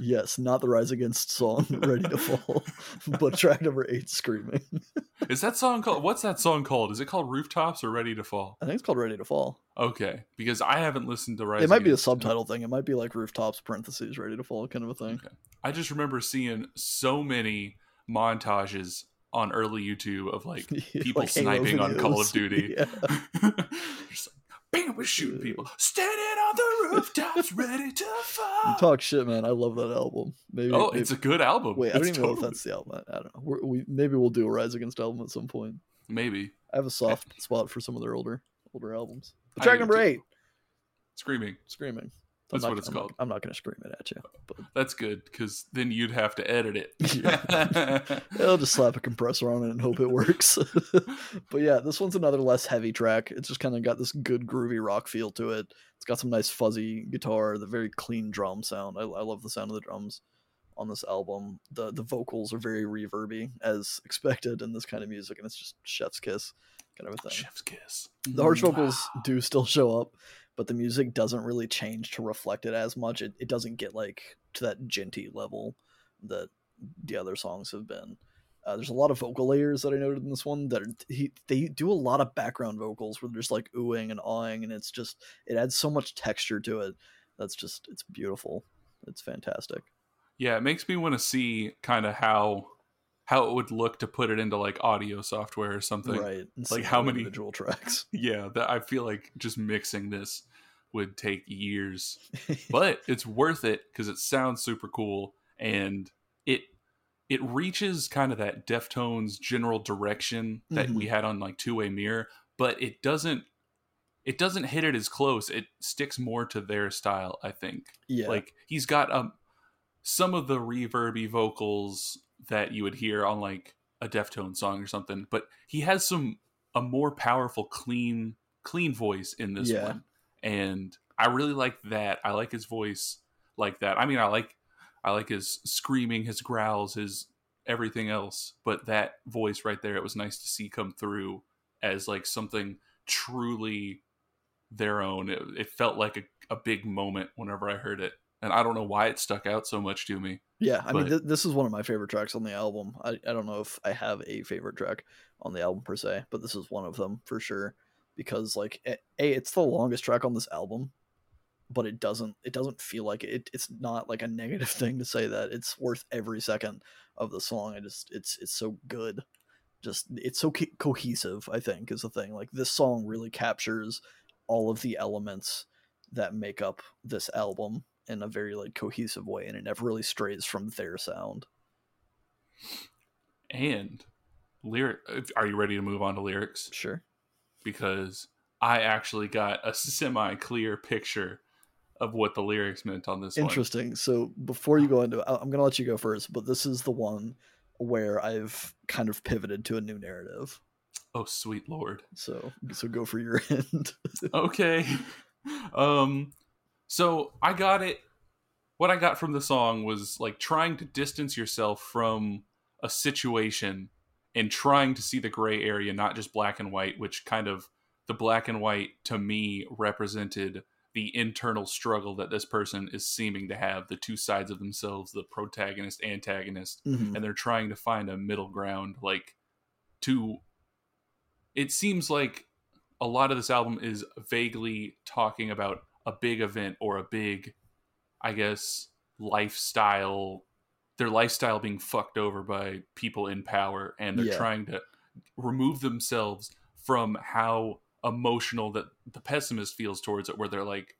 Yes, not the Rise Against song, Ready to Fall, but track number eight, Screaming. Is that song called? What's that song called? Is it called Rooftops or Ready to Fall? I think it's called Ready to Fall. Okay, because I haven't listened to Rise. it might be a uh, subtitle thing. It might be like rooftops parentheses Ready to Fall kind of a thing. Okay. I just remember seeing so many montages on early YouTube of like people Like sniping on Call of. Duty. Yeah. Just like, bam, we're shooting people, mm. standing on the rooftops, ready to You talk shit, man. I love that album. Maybe. Oh, maybe- it's a good album. wait. I don't It's even know if that's the album. I, don't know. We're, we maybe we'll do a Rise Against album at some point. maybe I have a soft spot for some of their older older albums. But track number eight, screaming. Screaming. That's not, what it's I'm not- called. I'm not going to scream it at you, but That's good because then you'd have to edit it. I'll just slap a compressor on it and hope it works. but yeah, this one's another less heavy track. It's just kind of got this good groovy rock feel to it. It's got some nice fuzzy guitar, the very clean drum sound. I, I love the sound of the drums on this album. The the vocals are very reverby as expected in this kind of music, and it's just chef's kiss kind of a thing. Chef's kiss. The harsh mm. vocals do still show up, but the music doesn't really change to reflect it as much. It, it doesn't get like to that djenty level that the other songs have been. Uh, there's a lot of vocal layers that I noted in this one that are, he, they do a lot of background vocals where they're like oohing and awing, and it's just it adds so much texture to it. That's just it's beautiful. It's fantastic. Yeah, it makes me want to see kind of how how it would look to put it into like audio software or something. right. like how many- individual tracks. Yeah, that I feel like just mixing this would take years, but it's worth it because it sounds super cool and it it reaches kind of that Deftones general direction that Mhm. we had on like Two Way Mirror, but it doesn't it doesn't hit it as close. It sticks more to their style, I think. yeah. Like he's got um some of the reverby vocals that you would hear on like a Deftone song or something, but he has some a more powerful, clean, clean voice in this Yeah. one, and I really like that. I like his voice like that. I mean, I like I like his screaming, his growls, his everything else, but that voice right there, it was nice to see come through as like something truly their own. It, it felt like a, a big moment whenever I heard it, and I don't know why it stuck out so much to me. Yeah, I mean, th- this is one of my favorite tracks on the album. I, I don't know if I have a favorite track on the album per se, but this is one of them for sure. Because like, a, it's the longest track on this album, but it doesn't it doesn't feel like it. it. It's not like a negative thing to say that it's worth every second of the song. I just it's it's so good. Just it's so co- cohesive. I think is the thing. Like this song really captures all of the elements that make up this album in a very like cohesive way and it never really strays from their sound And lyric, are you ready to move on to lyrics? sure Because I actually got a semi-clear picture of what the lyrics meant on this one. interesting so before you go into it i'm gonna let you go first but this is the one where i've kind of pivoted to a new narrative Oh, sweet lord. so so go for your end okay. Um so I got it what I got from the song was like trying to distance yourself from a situation and trying to see the gray area, not just black and white, which kind of the black and white to me represented the internal struggle that this person is seeming to have the two sides of themselves the protagonist antagonist Mhm. and they're trying to find a middle ground like to it seems like a lot of this album is vaguely talking about a big event or a big i guess lifestyle their lifestyle being fucked over by people in power and they're Yeah. trying to remove themselves from how emotional that the pessimist feels towards it where they're like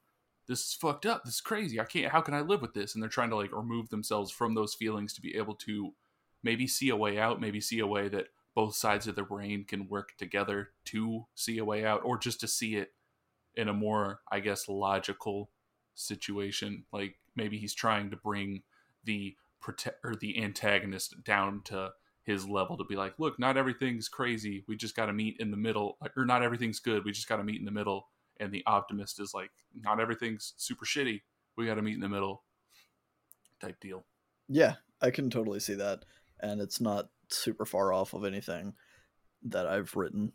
this is fucked up. This is crazy. I can't how can i live with this? And they're trying to like remove themselves from those feelings to be able to maybe see a way out maybe see a way that both sides of the brain can work together to see a way out or just to see it in a more i guess logical situation. Like maybe he's trying to bring the prote- or the antagonist down to his level to be like look not everything's crazy. We just got to meet in the middle or not everything's good. We just got to meet in the middle. And the optimist is like not everything's super shitty. We got to meet in the middle. Type deal. Yeah, I can totally see that, and it's not super far off of anything that I've written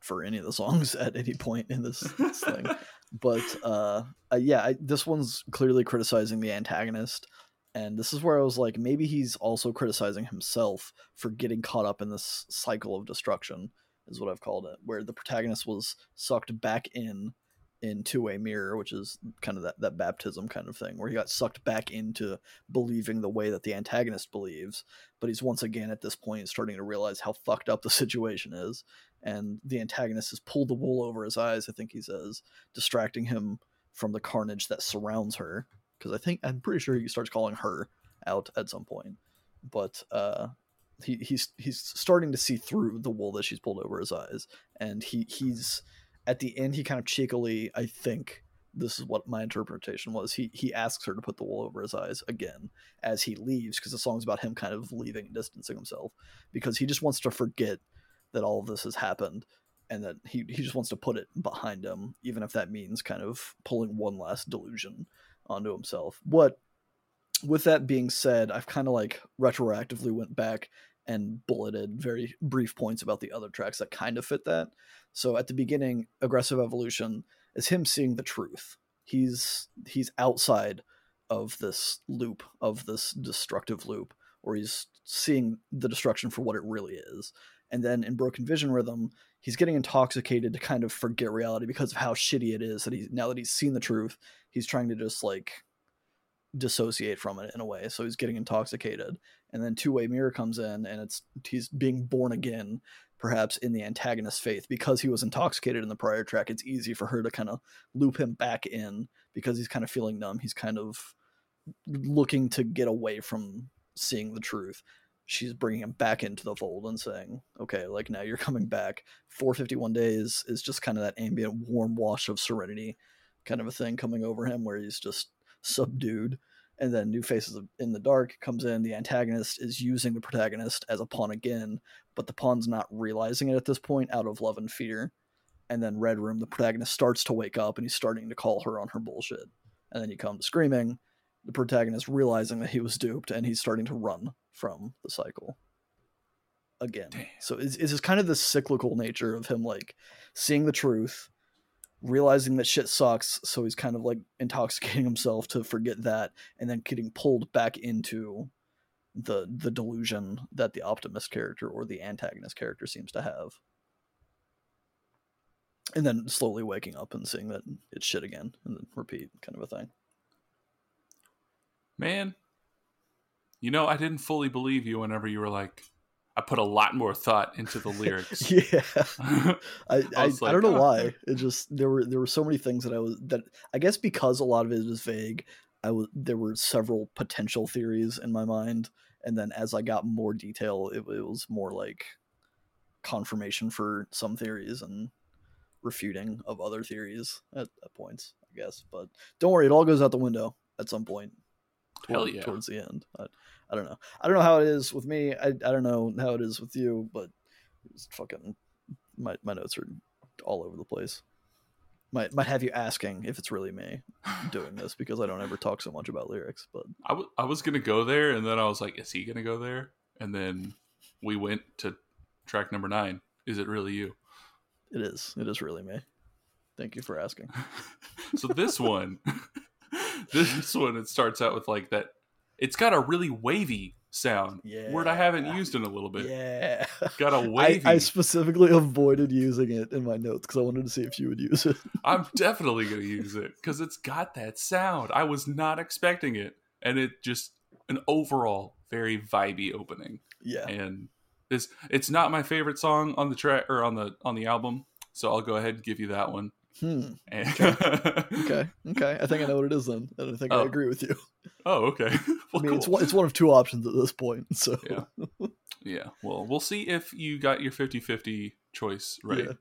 for any of the songs at any point in this, this thing. But uh, uh, yeah, I, this one's clearly criticizing the antagonist, and this is where I was like, maybe he's also criticizing himself for getting caught up in this cycle of destruction, is what I've called it, where the protagonist was sucked back in into a mirror, which is kind of that, that baptism kind of thing, where he got sucked back into believing the way that the antagonist believes, but he's once again at this point starting to realize how fucked up the situation is, and the antagonist has pulled the wool over his eyes. I think he says, distracting him from the carnage that surrounds her. Because I think I'm pretty sure he starts calling her out at some point, but uh, he he's he's starting to see through the wool that she's pulled over his eyes, and he he's at the end he kind of cheekily I think this is what my interpretation was. He he asks her to put the wool over his eyes again as he leaves because the song's about him kind of leaving and distancing himself because he just wants to forget that all of this has happened and that he he just wants to put it behind him even if that means kind of pulling one last delusion onto himself. What with that being said, I've kind of like retroactively went back and bulleted very brief points about the other tracks that kind of fit that. So at the beginning, aggressive evolution is him seeing the truth. He's he's outside of this loop of this destructive loop or he's seeing the destruction for what it really is. And then in Broken Vision Rhythm, he's getting intoxicated to kind of forget reality because of how shitty it is that he's now that he's seen the truth, he's trying to just like dissociate from it in a way. So he's getting intoxicated. And then Two Way Mirror comes in and it's he's being born again, perhaps in the antagonist's faith. Because he was intoxicated in the prior track, it's easy for her to kind of loop him back in because he's kind of feeling numb. He's kind of looking to get away from seeing the truth. She's bringing him back into the fold and saying, okay, like now you're coming back. 451 days is just kind of that ambient warm wash of serenity kind of a thing coming over him where he's just subdued. And then New Faces in the Dark comes in. The antagonist is using the protagonist as a pawn again, but the pawn's not realizing it at this point out of love and fear. And then Red Room, the protagonist starts to wake up and he's starting to call her on her bullshit. And then you come to Screaming, the protagonist realizing that he was duped and he's starting to run from the cycle again. Damn. So it's, it's just kind of the cyclical nature of him like seeing the truth, realizing that shit sucks, so he's kind of like intoxicating himself to forget that, and then getting pulled back into the the delusion that the optimist character or the antagonist character seems to have. And then slowly waking up and seeing that it's shit again and then repeat kind of a thing. Man, you know, I didn't fully believe you whenever you were like, I put a lot more thought into the lyrics. Yeah. I, I, I I, don't know "Oh." why. It just there were there were so many things that I was that I guess because a lot of it was vague, I was there were several potential theories in my mind, and then as I got more detail, it, it was more like confirmation for some theories and refuting of other theories at, at points, I guess. But don't worry, it all goes out the window at some point. Toward- yeah. Towards the end, I, I don't know. I don't know how it is with me. I, I don't know how it is with you, but it's fucking my my notes are all over the place. Might might have you asking if it's really me doing this because I don't ever talk so much about lyrics, but I, w- I was going to go there, and then I was like, is he going to go there? And then we went to track number nine. Is it really you? it is it is really me. Thank you for asking. So this one, this one, it starts out with like that. It's got a really wavy sound. Word I haven't Yeah. used in a little bit. Yeah. Got a wavy. I specifically avoided using it in my notes because I wanted to see if you would use it. I'm definitely gonna use it because it's got that sound. I was not expecting it, and it just an overall very vibey opening. Yeah. And this, it's not my favorite song on the track or on the on the album, so I'll go ahead and give you that one. Hmm. Okay. Okay. I think I know what it is then, and I think I Oh. agree with you. oh, okay. I well, mean, it's cool. one, it's one of two options at this point. So Yeah. Yeah. Well, we'll see if you got your 50-50 choice right. Yeah.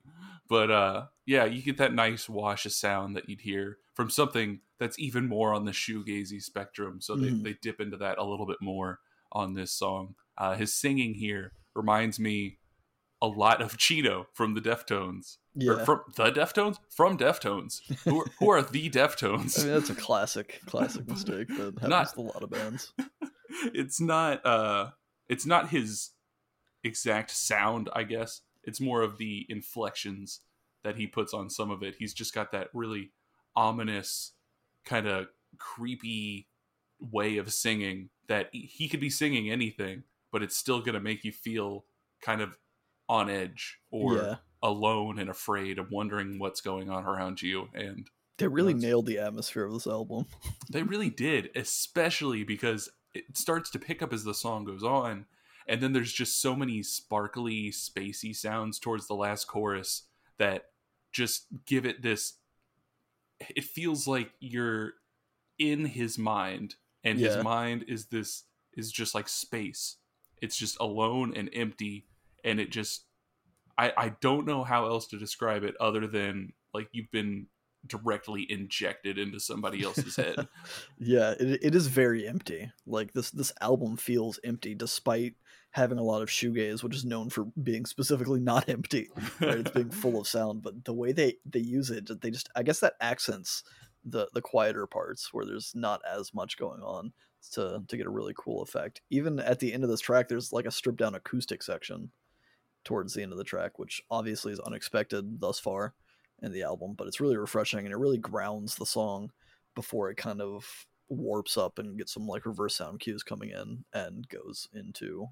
But uh yeah, you get that nice wash of sound that you'd hear from something that's even more on the shoegazy spectrum. So they, Mhm. they dip into that a little bit more on this song. Uh his singing here reminds me a lot of Chino from the Deftones. Or yeah. from the Deftones? From Deftones. Who are, who are the I Deftones? mean, that's a classic, classic mistake that happens Not- with a lot of bands. it's not uh it's not his exact sound i guess it's more of the inflections that he puts on some of it he's just got that really ominous kind of creepy way of singing that he- he could be singing anything but it's still going to make you feel kind of on edge or yeah. alone and afraid of wondering what's going on around you and They really nailed the atmosphere of this album. They really did, especially because it starts to pick up as the song goes on, and then there's just so many sparkly, spacey sounds towards the last chorus that just give it this. It feels like you're in his mind, and Yeah. his mind is this is just like space. It's just alone and empty, and it just. I I don't know how else to describe it other than like you've been directly injected into somebody else's head. yeah, it, it is very empty. Like this this album feels empty despite having a lot of shoegaze, which is known for being specifically not empty. Right? It's being full of sound, but the way they they use it, they just I guess that accents the the quieter parts where there's not as much going on to to get a really cool effect. Even at the end of this track, there's like a stripped down acoustic section towards the end of the track, which obviously is unexpected thus far in the album, but it's really refreshing and it really grounds the song before it kind of warps up and gets some like reverse sound cues coming in and goes into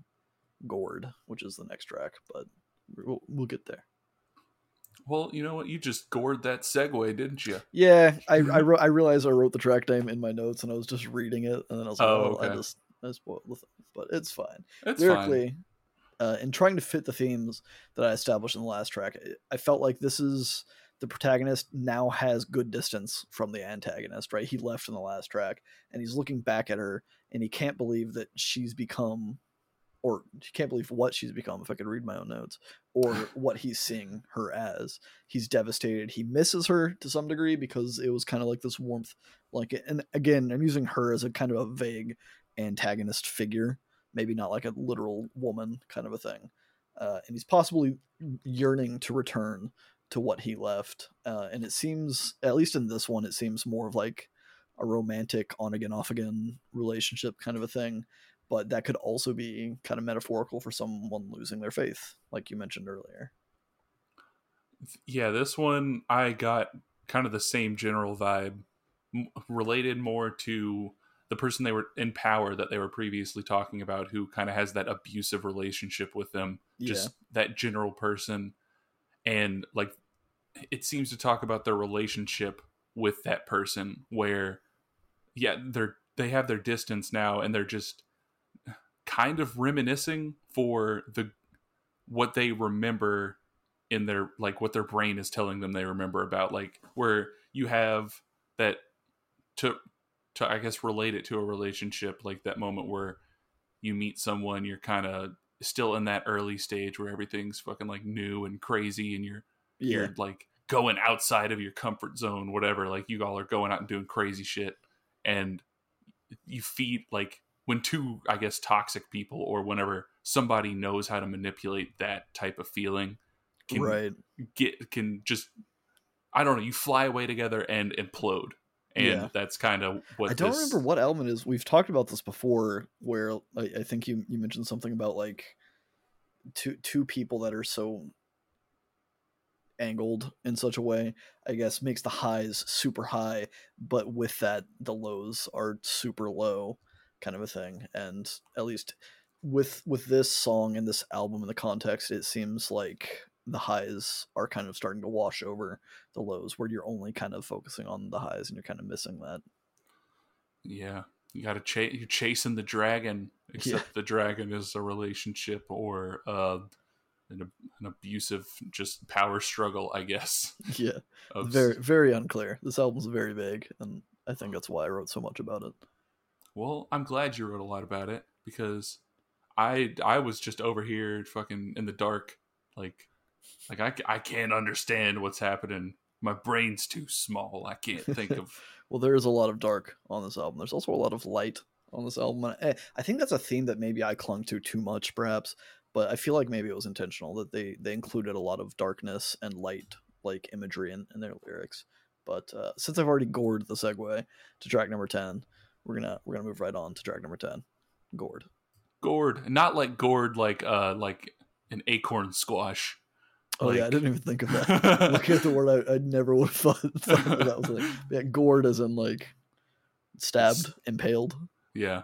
Gored, which is the next track, but we'll, we'll get there. well, you know what? You just gored that segue, didn't you? Yeah, I I, I realized I wrote the track name in my notes and I was just reading it and then I was like, Oh, oh, I just I spoiled the thing, but it's fine. It's fine. Uh, in trying to fit the themes that i established in the last track i felt like this is the protagonist now has good distance from the antagonist right? He left in the last track and he's looking back at her and he can't believe that she's become or he can't believe what she's become if i could read my own notes or what he's seeing her as. He's devastated. He misses her to some degree because it was kind of like this warmth like and again i'm using her as a kind of a vague antagonist figure maybe not like a literal woman kind of a thing. Uh, and he's possibly yearning to return to what he left. Uh, and it seems, at least in this one, it seems more of like a romantic on again, off again relationship kind of a thing. But that could also be kind of metaphorical for someone losing their faith, like you mentioned earlier. Yeah, this one I got kind of the same general vibe, related more to the person they were in power that they were previously talking about, who kind of has that abusive relationship with them. Just that general person, and like it seems to talk about their relationship with that person, where yeah, they're they have their distance now, and they're just kind of reminiscing for the what they remember in their like what their brain is telling them they remember about like where you have that to to I guess relate it to a relationship like that moment where you meet someone you're kind of still in that early stage where everything's fucking like new and crazy and you're Yeah. you're like going outside of your comfort zone whatever like you all are going out and doing crazy shit and you feed like when two i guess toxic people or whenever somebody knows how to manipulate that type of feeling can right. get can just i don't know you fly away together and implode and Yeah. that's kind of what I don't this- remember what element is. We've talked about this before, where I, I think you you mentioned something about like two two people that are so angled in such a way, I guess, makes the highs super high, but with that, the lows are super low, kind of a thing. And at least with with this song and this album in the context, it seems like the highs are kind of starting to wash over the lows, where you're only kind of focusing on the highs and you're kind of missing that. Yeah, you got to chase. You're chasing the dragon, except yeah. the dragon is a relationship or uh, an, an abusive just power struggle, I guess. Yeah, very very unclear. This album's very vague, and I think that's why I wrote so much about it. Well, I'm glad you wrote a lot about it because I I was just over here fucking in the dark, like like I I can't understand what's happening. My brain's too small. I can't think of. well, there is a lot of dark on this album. There's also a lot of light on this album. Eh, I think that's a theme that maybe I clung to too much, perhaps but I feel like maybe it was intentional that they they included a lot of darkness and light like imagery in, in their lyrics. But uh, since I've already gored the segue to track number ten, we're gonna we're gonna move right on to track number ten, gored. Gourd, not like gourd, like uh like an acorn squash. Oh like... yeah, I didn't even think of that. Looking at the word, I, I never would have thought, thought that was like yeah, gourd as in like stabbed, impaled. Yeah,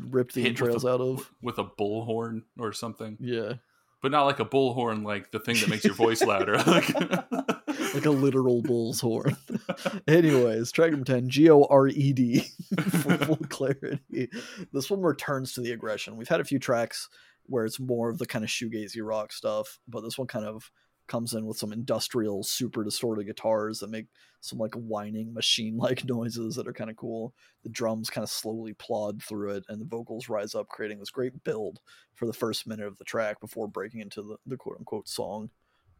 ripped the entrails a, out of with a bullhorn or something. Yeah, but not like a bullhorn, like the thing that makes your voice louder, like like a literal bull's horn. Anyways, track number ten, G O R E D, for full clarity. This one returns to the aggression. We've had a few tracks where it's more of the kind of shoegazy rock stuff, but this one kind of comes in with some industrial, super distorted guitars that make some like whining machine like noises that are kind of cool. The drums kind of slowly plod through it, and the vocals rise up, creating this great build for the first minute of the track before breaking into the, the quote unquote song.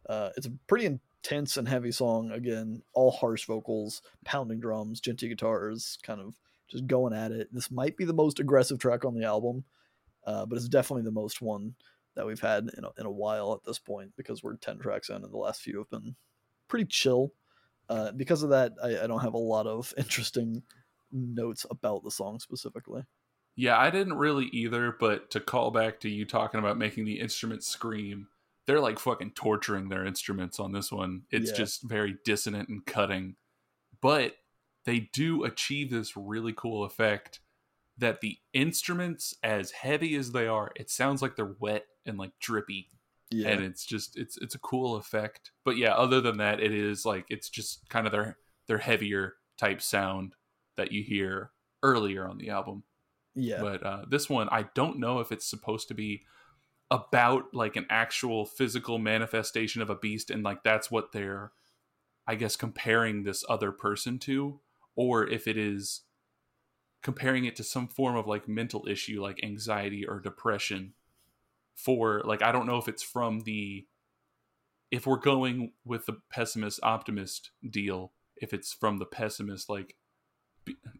Uh, it's a pretty intense and heavy song. Again, all harsh vocals, pounding drums, djenty guitars, kind of just going at it. This might be the most aggressive track on the album, uh, but it's definitely the most one that we've had in a, in a while at this point because we're 10 tracks in and the last few have been pretty chill. Uh, because of that, I, I don't have a lot of interesting notes about the song specifically. Yeah, I didn't really either, but to call back to you talking about making the instruments scream, they're like fucking torturing their instruments on this one. It's yeah. just very dissonant and cutting. But they do achieve this really cool effect that the instruments, as heavy as they are, it sounds like they're wet and like drippy. Yeah. And it's just it's it's a cool effect. But yeah, other than that, it is like it's just kind of their their heavier type sound that you hear earlier on the album. Yeah. But uh, this one, I don't know if it's supposed to be about like an actual physical manifestation of a beast, and like that's what they're, I guess, comparing this other person to, or if it is comparing it to some form of like mental issue like anxiety or depression for like I don't know if it's from the if we're going with the pessimist optimist deal if it's from the pessimist like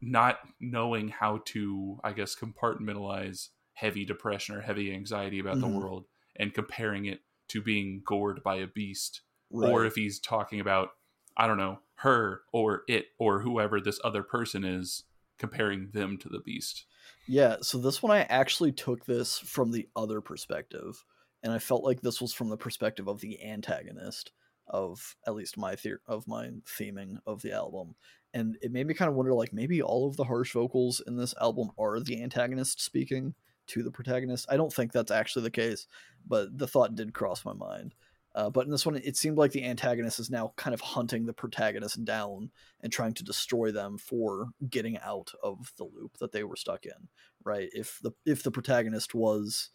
not knowing how to I guess compartmentalize heavy depression or heavy anxiety about mm-hmm. the world and comparing it to being gored by a beast right. or if he's talking about I don't know her or it or whoever this other person is comparing them to the beast. Yeah, so this one I actually took this from the other perspective, and I felt like this was from the perspective of the antagonist of at least my the- of my theming of the album. And it made me kind of wonder like maybe all of the harsh vocals in this album are the antagonist speaking to the protagonist. I don't think that's actually the case, but the thought did cross my mind. Uh, but in this one, it seemed like the antagonist is now kind of hunting the protagonist down and trying to destroy them for getting out of the loop that they were stuck in. Right? If the if the protagonist was,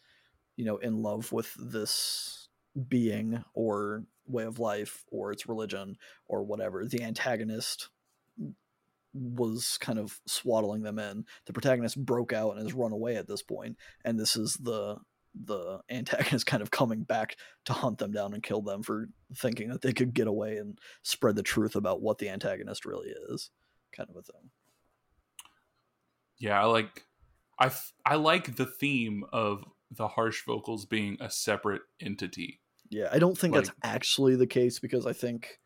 you know, in love with this being or way of life or its religion or whatever, the antagonist was kind of swaddling them in. The protagonist broke out and has run away at this point, and this is the the antagonist kind of coming back to hunt them down and kill them for thinking that they could get away and spread the truth about what the antagonist really is kind of a thing. Yeah i like i i like the theme of the harsh vocals being a separate entity. Yeah i don't think like, that's actually the case because i think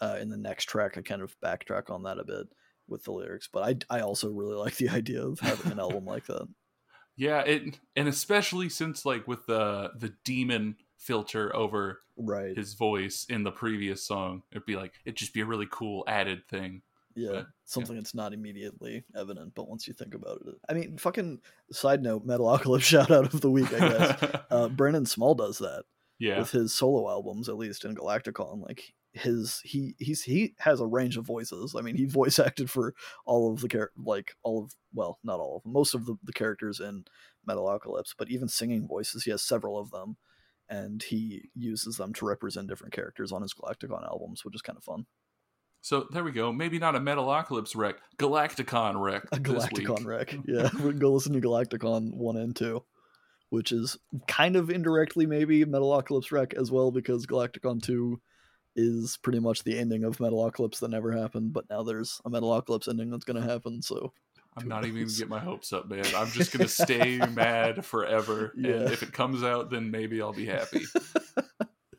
uh, in the next track i kind of backtrack on that a bit with the lyrics but i i also really like the idea of having an album like that yeah, it and especially since like with the the demon filter over right. his voice in the previous song. It'd be like it'd just be a really cool added thing. Yeah, But, something that's not immediately evident, but once you think about it, I mean, fucking side note, Metalocalypse shout out of the week, I guess. uh, Brendon Small does that yeah, with his solo albums, at least in Galaktikon. Like his, he he's he has a range of voices. I mean, he voice acted for all of the char- like all of well, not all of them, most of the, the characters in Metalocalypse, but even singing voices, he has several of them, and he uses them to represent different characters on his Galaktikon albums, which is kind of fun. so there we go. Maybe not a Metalocalypse wreck, Galaktikon wreck. a Galaktikon wreck. Yeah, we can go listen to Galaktikon one and two, which is kind of indirectly maybe Metalocalypse wreck as well because Galaktikon two is pretty much the ending of Metalocalypse that never happened, but now there's a Metalocalypse ending that's gonna happen. So I'm not even gonna get my hopes up, man. I'm just gonna stay mad forever. Yeah. And if it comes out, then maybe I'll be happy.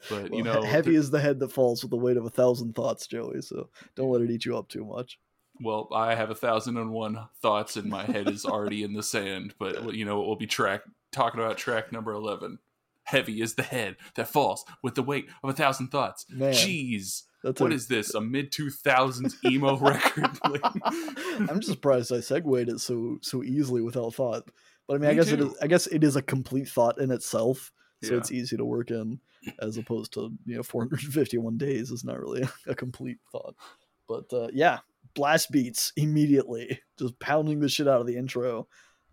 But well, you know, heavy th- is the head that falls with the weight of a thousand thoughts, Joey. So don't let it eat you up too much. well, I have a thousand and one thoughts, and my head is already in the sand. But you know, we'll be track talking about track number eleven. Heavy is the head that falls with the weight of a thousand thoughts. Man, Jeez, that's what a- is this? A mid two thousands emo record? I'm just surprised I segued it so so easily without thought. But I mean, I guess it is. I guess it is a complete thought in itself, so Yeah. it's easy to work in, as opposed to you know 451 days is not really a, complete thought. But uh, yeah, blast beats immediately, just pounding the shit out of the intro,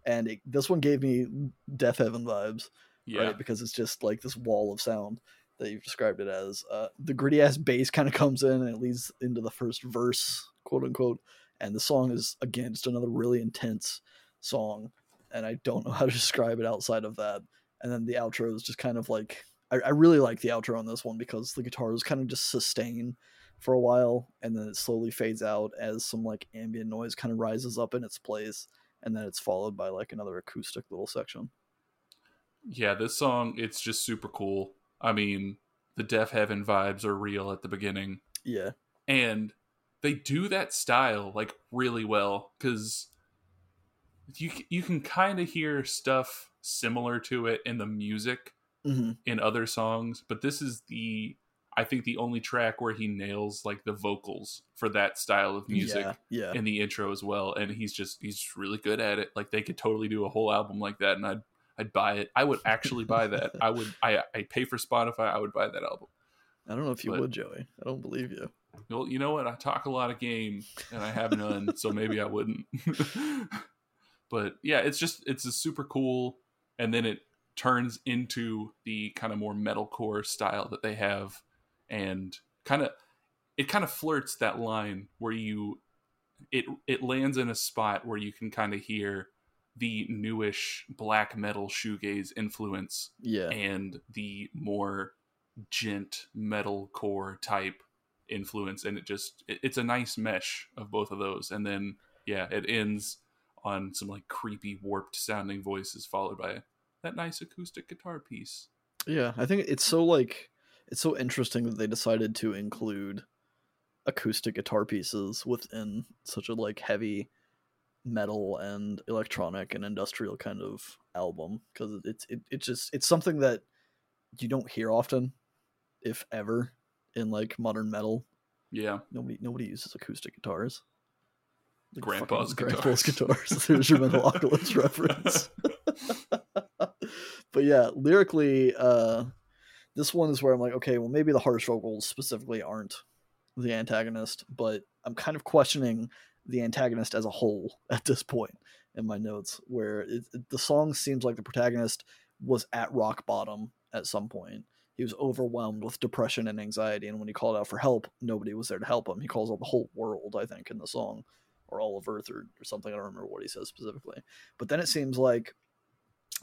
and it, this one gave me Deafheaven vibes, yeah, right? Because it's just like this wall of sound that you've described it as. Uh, the gritty ass bass kind of comes in and it leads into the first verse, quote unquote. And the song is again just another really intense song, and I don't know how to describe it outside of that. And then the outro is just kind of like I, I really like the outro on this one because the guitars kind of just sustain for a while, and then it slowly fades out as some like ambient noise kind of rises up in its place, and then it's followed by like another acoustic little section. Yeah. This song, it's just super cool. I mean, the Deafheaven vibes are real at the beginning. Yeah, and they do that style like really well because you you can kind of hear stuff similar to it in the music hmm in other songs, but this is the I think the only track where he nails like the vocals for that style of music Yeah, yeah. in the intro as well, and he's just he's really good at it. Like they could totally do a whole album like that, and I'd I'd buy it. I would actually buy that. I would I I pay for Spotify. I would buy that album. I don't know if you But- would, Joey. I don't believe you. Well, you know what? I talk a lot of game and I have none, so maybe I wouldn't. but yeah, it's just it's a super cool and then it turns into the kind of more metalcore style that they have and kind of it kind of flirts that line where you it it lands in a spot where you can kind of hear the newish black metal shoegaze influence Yeah, and the more djent metalcore type influence. And it just it, it's a nice mesh of both of those. And then yeah it ends on some like creepy warped sounding voices followed by that nice acoustic guitar piece. Yeah. I think it's so like it's so interesting that they decided to include acoustic guitar pieces within such a like heavy metal and electronic and industrial kind of album because it's it, it's just it's something that you don't hear often if ever in like modern metal. Yeah. Nobody nobody uses acoustic guitars. Like Grandpa's fucking grandpa's guitars. guitars. There's your metalocalypse reference. But yeah lyrically uh this one is where i'm like okay well maybe the harsh vocals specifically aren't the antagonist but i'm kind of questioning the antagonist as a whole at this point in my notes where it, it- the song seems like the protagonist was at rock bottom at some point. He was overwhelmed with depression and anxiety and when he called out for help nobody was there to help him. He calls out the whole world i think in the song or all of earth or, or something. I don't remember what he says specifically. But then it seems like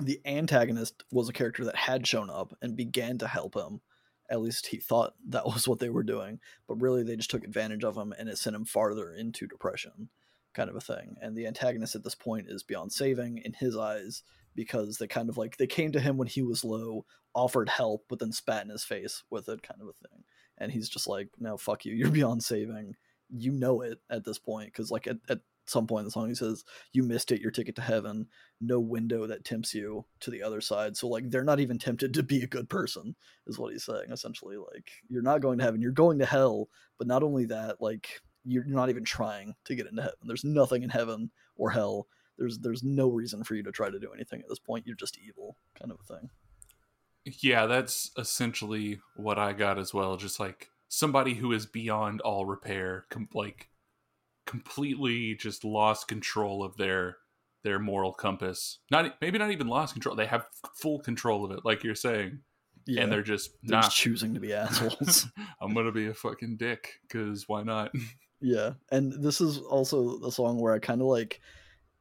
the antagonist was a character that had shown up and began to help him at least he thought that was what they were doing but really they just took advantage of him and it sent him farther into depression kind of a thing. And the antagonist at this point is beyond saving in his eyes because they kind of like they came to him when he was low offered help but then spat in his face with it kind of a thing. And he's just like no fuck you. You're beyond saving. You know it at this point. Because like at, at some point in the song he says you missed it your ticket to heaven. No window that tempts you to the other side. So like they're not even tempted to be a good person is what he's saying essentially like you're not going to heaven. You're going to hell. But not only that like you're not even trying to get into heaven. There's nothing in heaven or hell. There's there's no reason for you to try to do anything at this point. You're just evil kind of a thing. Yeah that's essentially what i got as well. Just like somebody who is beyond all repair com- like completely just lost control of their their moral compass. Not maybe not even lost control they have full control of it like you're saying. Yeah. and they're just they're not. just choosing to be assholes. I'm gonna be a fucking dick because why not? Yeah and this is also a song where i kind of like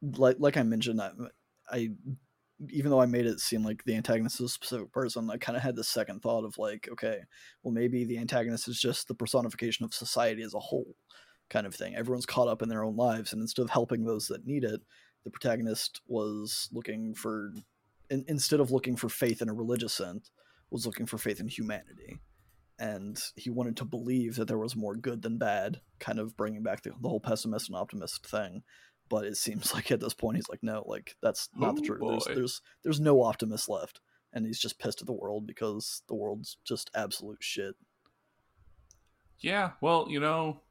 like like i mentioned I, I even though i made it seem like the antagonist is a specific person i kind of had the second thought of like okay well maybe the antagonist is just the personification of society as a whole kind of thing. Everyone's caught up in their own lives and instead of helping those that need it the protagonist was looking for in, instead of looking for faith in a religious sense was looking for faith in humanity. And he wanted to believe that there was more good than bad kind of bringing back the, the whole pessimist and optimist thing. But it seems like at this point he's like no like that's not the Oh, truth. There's, there's there's no optimist left. And he's just pissed at the world because the world's just absolute shit. Yeah, well, you know,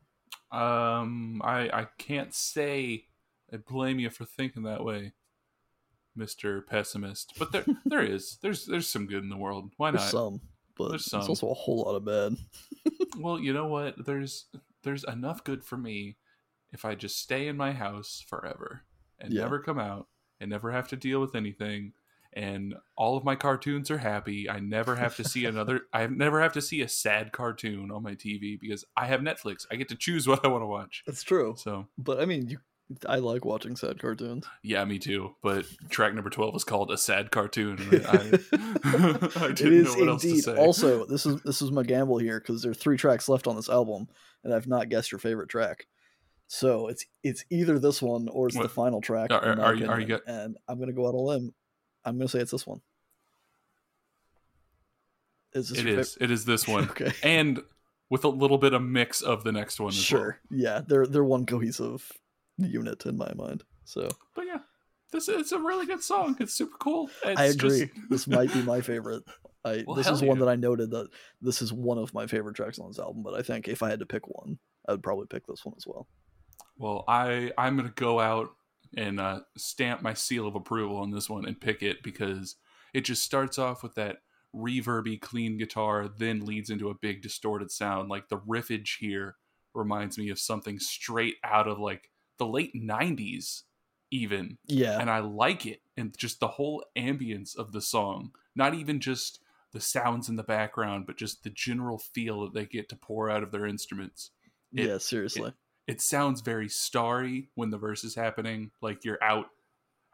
um, I I can't say I blame you for thinking that way, Mister Pessimist. But there there is there's there's some good in the world. Why there's not? some but There's there's some. also a whole lot of bad Well, you know what? There's there's enough good for me if I just stay in my house forever and Yeah. never come out and never have to deal with anything. And all of my cartoons are happy. I never have to see another. I never have to see a sad cartoon on my TV because I have Netflix. I get to choose what I want to watch. that's true So but i mean you i like watching sad cartoons yeah, me too. But track number twelve is called a sad cartoon. I, I it didn't is know what else to indeed say. also this is this is my gamble here because there are three tracks left on this album and i've not guessed your favorite track so it's it's either this one or it's the final track Are- my are you- are you opinion, go- and i'm gonna go out on a limb i'm gonna say it's this one is this it is. It is this one, okay and with a little bit of mix of the next one as well. sure yeah they're they're one cohesive unit in my mind so But yeah, this is a really good song. It's super cool. It's i agree just- this might be my favorite I, Well, this is one that I noted that this is one of my favorite tracks on this album, but I think if I had to pick one, I would probably pick this one as well. well, I I'm gonna go out and uh, stamp my seal of approval on this one and pick it because it just starts off with that reverby clean guitar, then leads into a big distorted sound. Like the riffage here reminds me of something straight out of like the late '90s, even. Yeah, and I like it and just the whole ambience of the song. Not even just the sounds in the background, but just the general feel that they get to pour out of their instruments. it- yeah, seriously. It sounds very starry when the verse is happening, like you're out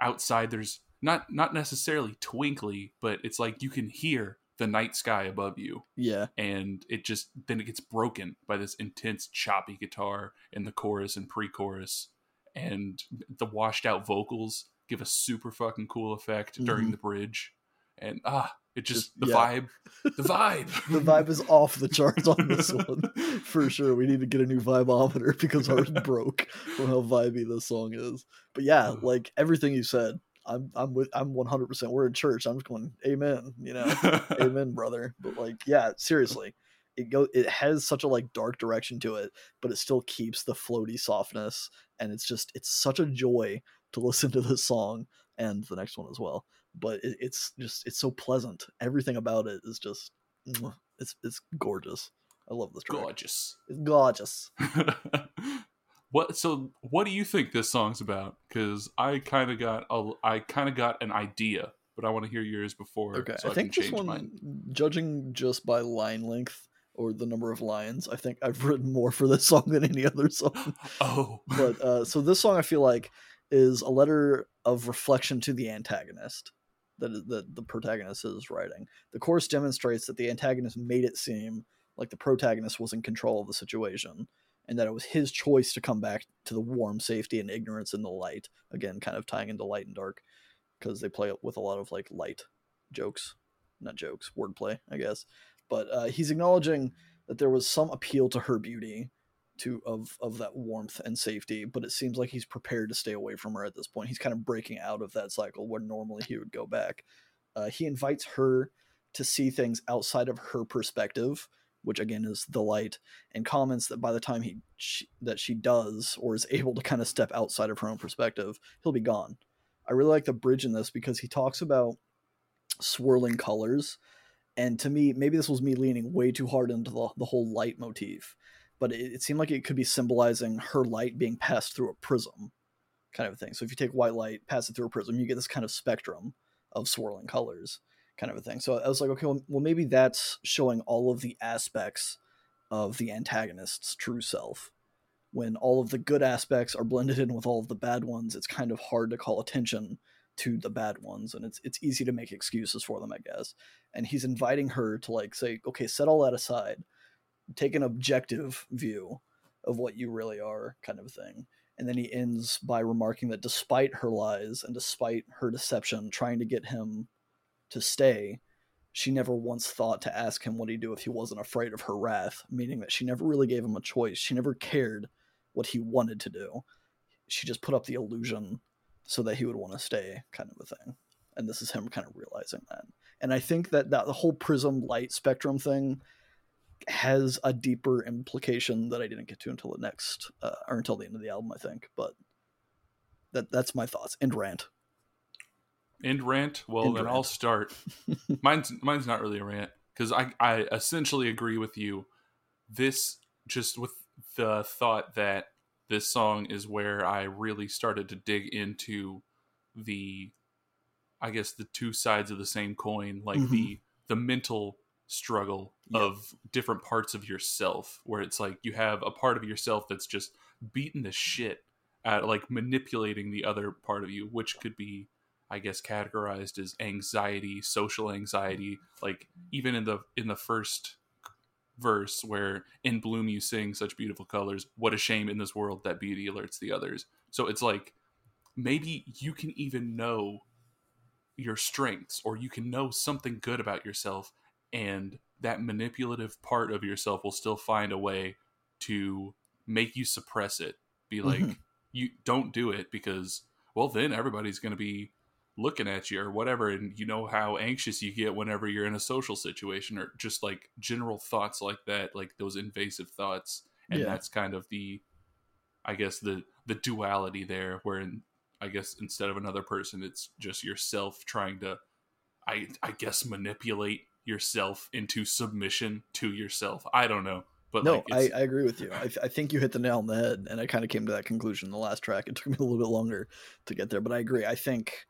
outside there's not not necessarily twinkly, but it's like you can hear the night sky above you. Yeah, and it just then it gets broken by this intense choppy guitar in the chorus and pre-chorus. And the washed out vocals give a super fucking cool effect during Mhm. the bridge. And ah it just, Just- the yeah. vibe the vibe the vibe is off the charts on this one for sure. We need to get a new vibometer because ours broke from how vibey this song is. But yeah, mm-hmm. like everything you said, I'm I'm with I'm 100. percent We're in church. I'm just going, Amen. You know, amen brother but like yeah seriously it go it has such a like dark direction to it but it still keeps the floaty softness and it's just it's such a joy to listen to this song and the next one as well but it, it's just it's so pleasant. Everything about it is just it's it's gorgeous. I love this track. Gorgeous. It's gorgeous. What so what do you think this song's about? Because i kind of got a i kind of got an idea but i want to hear yours before okay so i think can this one mine. judging just by line length or the number of lines i think i've written more for this song than any other song. Oh. But uh, so this song I feel like is a letter of reflection to the antagonist that that the protagonist is writing. The chorus demonstrates that the antagonist made it seem like the protagonist was in control of the situation and that it was his choice to come back to the warm safety and ignorance in the light. Again, kind of tying into light and dark because they play with a lot of like light jokes, not jokes, wordplay, I guess. But uh, he's acknowledging that there was some appeal to her beauty to of of that warmth and safety, but it seems like he's prepared to stay away from her at this point. He's kind of breaking out of that cycle where normally he would go back. Uh, he invites her to see things outside of her perspective, which again is the light, and comments that by the time he she, that she does or is able to kind of step outside of her own perspective, he'll be gone. I really like the bridge in this because he talks about swirling colors. And to me, maybe this was me leaning way too hard into the, the whole light motif, but it, it seemed like it could be symbolizing her light being passed through a prism kind of a thing. So if you take white light, pass it through a prism, you get this kind of spectrum of swirling colors kind of a thing. So I was like, okay, well, well maybe that's showing all of the aspects of the antagonist's true self. When all of the good aspects are blended in with all of the bad ones, it's kind of hard to call attention to the bad ones and it's it's easy to make excuses for them i guess and he's inviting her to like say okay set all that aside take an objective view of what you really are kind of thing. And then he ends by remarking that despite her lies and despite her deception trying to get him to stay she never once thought to ask him what he'd do if he wasn't afraid of her wrath meaning that she never really gave him a choice. She never cared what he wanted to do. She just put up the illusion so that he would want to stay kind of a thing. And this is him kind of realizing that. And i think that, that the whole prism light spectrum thing has a deeper implication that i didn't get to until the next uh, or until the end of the album i think but that that's my thoughts. And rant. End rant? Well End then rant. i'll start. Mine's mine's not really a rant because I, I essentially agree with you. This just with the thought that this song is where i really started to dig into the i guess the two sides of the same coin like Mhm. the the mental struggle Yeah. of different parts of yourself where it's like you have a part of yourself that's just beating the shit at like manipulating the other part of you which could be I guess categorized as anxiety, social anxiety. Like even in the in the first verse where in bloom you sing such beautiful colors, what a shame in this world that beauty alerts the others. So it's like maybe you can even know your strengths or you can know something good about yourself and that manipulative part of yourself will still find a way to make you suppress it. Be like Mhm. you don't do it because well then everybody's going to be looking at you or whatever and you know how anxious you get whenever you're in a social situation or just like general thoughts like that like those invasive thoughts and Yeah. that's kind of the i guess the the duality there where in, i guess instead of another person it's just yourself trying to i i guess manipulate yourself into submission to yourself. I don't know but no like I, I agree with you. I, I think you hit the nail on the head and i kind of came to that conclusion in the last track. It took me a little bit longer to get there but i agree. I think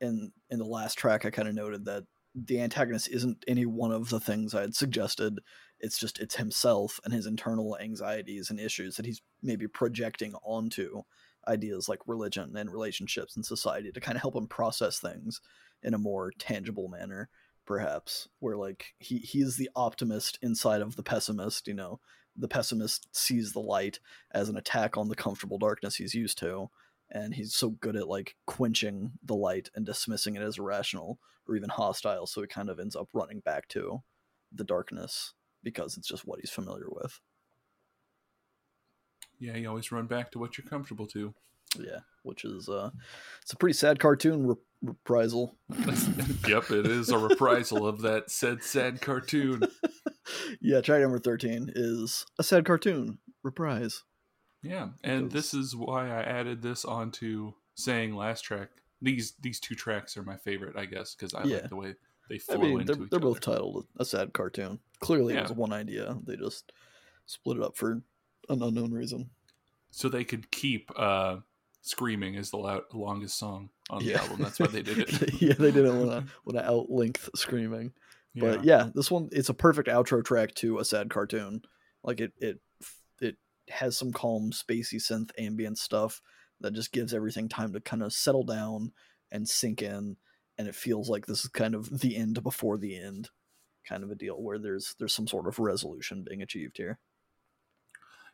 in in the last track i kind of noted that the antagonist isn't any one of the things i had suggested. It's just it's himself and his internal anxieties and issues that he's maybe projecting onto ideas like religion and relationships and society to kind of help him process things in a more tangible manner perhaps where like he he's the optimist inside of the pessimist you know? The pessimist sees the light as an attack on the comfortable darkness he's used to and he's so good at like quenching the light and dismissing it as irrational or even hostile so he kind of ends up running back to the darkness because it's just what he's familiar with. Yeah you always run back to what you're comfortable to yeah which is uh it's a pretty sad cartoon re- reprisal yep, it is a reprisal of that said sad cartoon. yeah track number 13 is a sad cartoon reprise Yeah, and this is why I added this onto saying last track. These these two tracks are my favorite, I guess, because I Yeah. like the way they flow I mean, into they're, they're both titled a sad cartoon. Clearly, it was one idea. They just split it up for an unknown reason. so they could keep uh, "Screaming" is the lo- longest song on the Yeah. album. That's why they did it. yeah, they didn't want to want to outlength screaming. But yeah, this one it's a perfect outro track to a sad cartoon. Like it it it has some calm, spacey synth ambient stuff that just gives everything time to kind of settle down and sink in, and it feels like this is kind of the end before the end, kind of a deal where there's there's some sort of resolution being achieved here.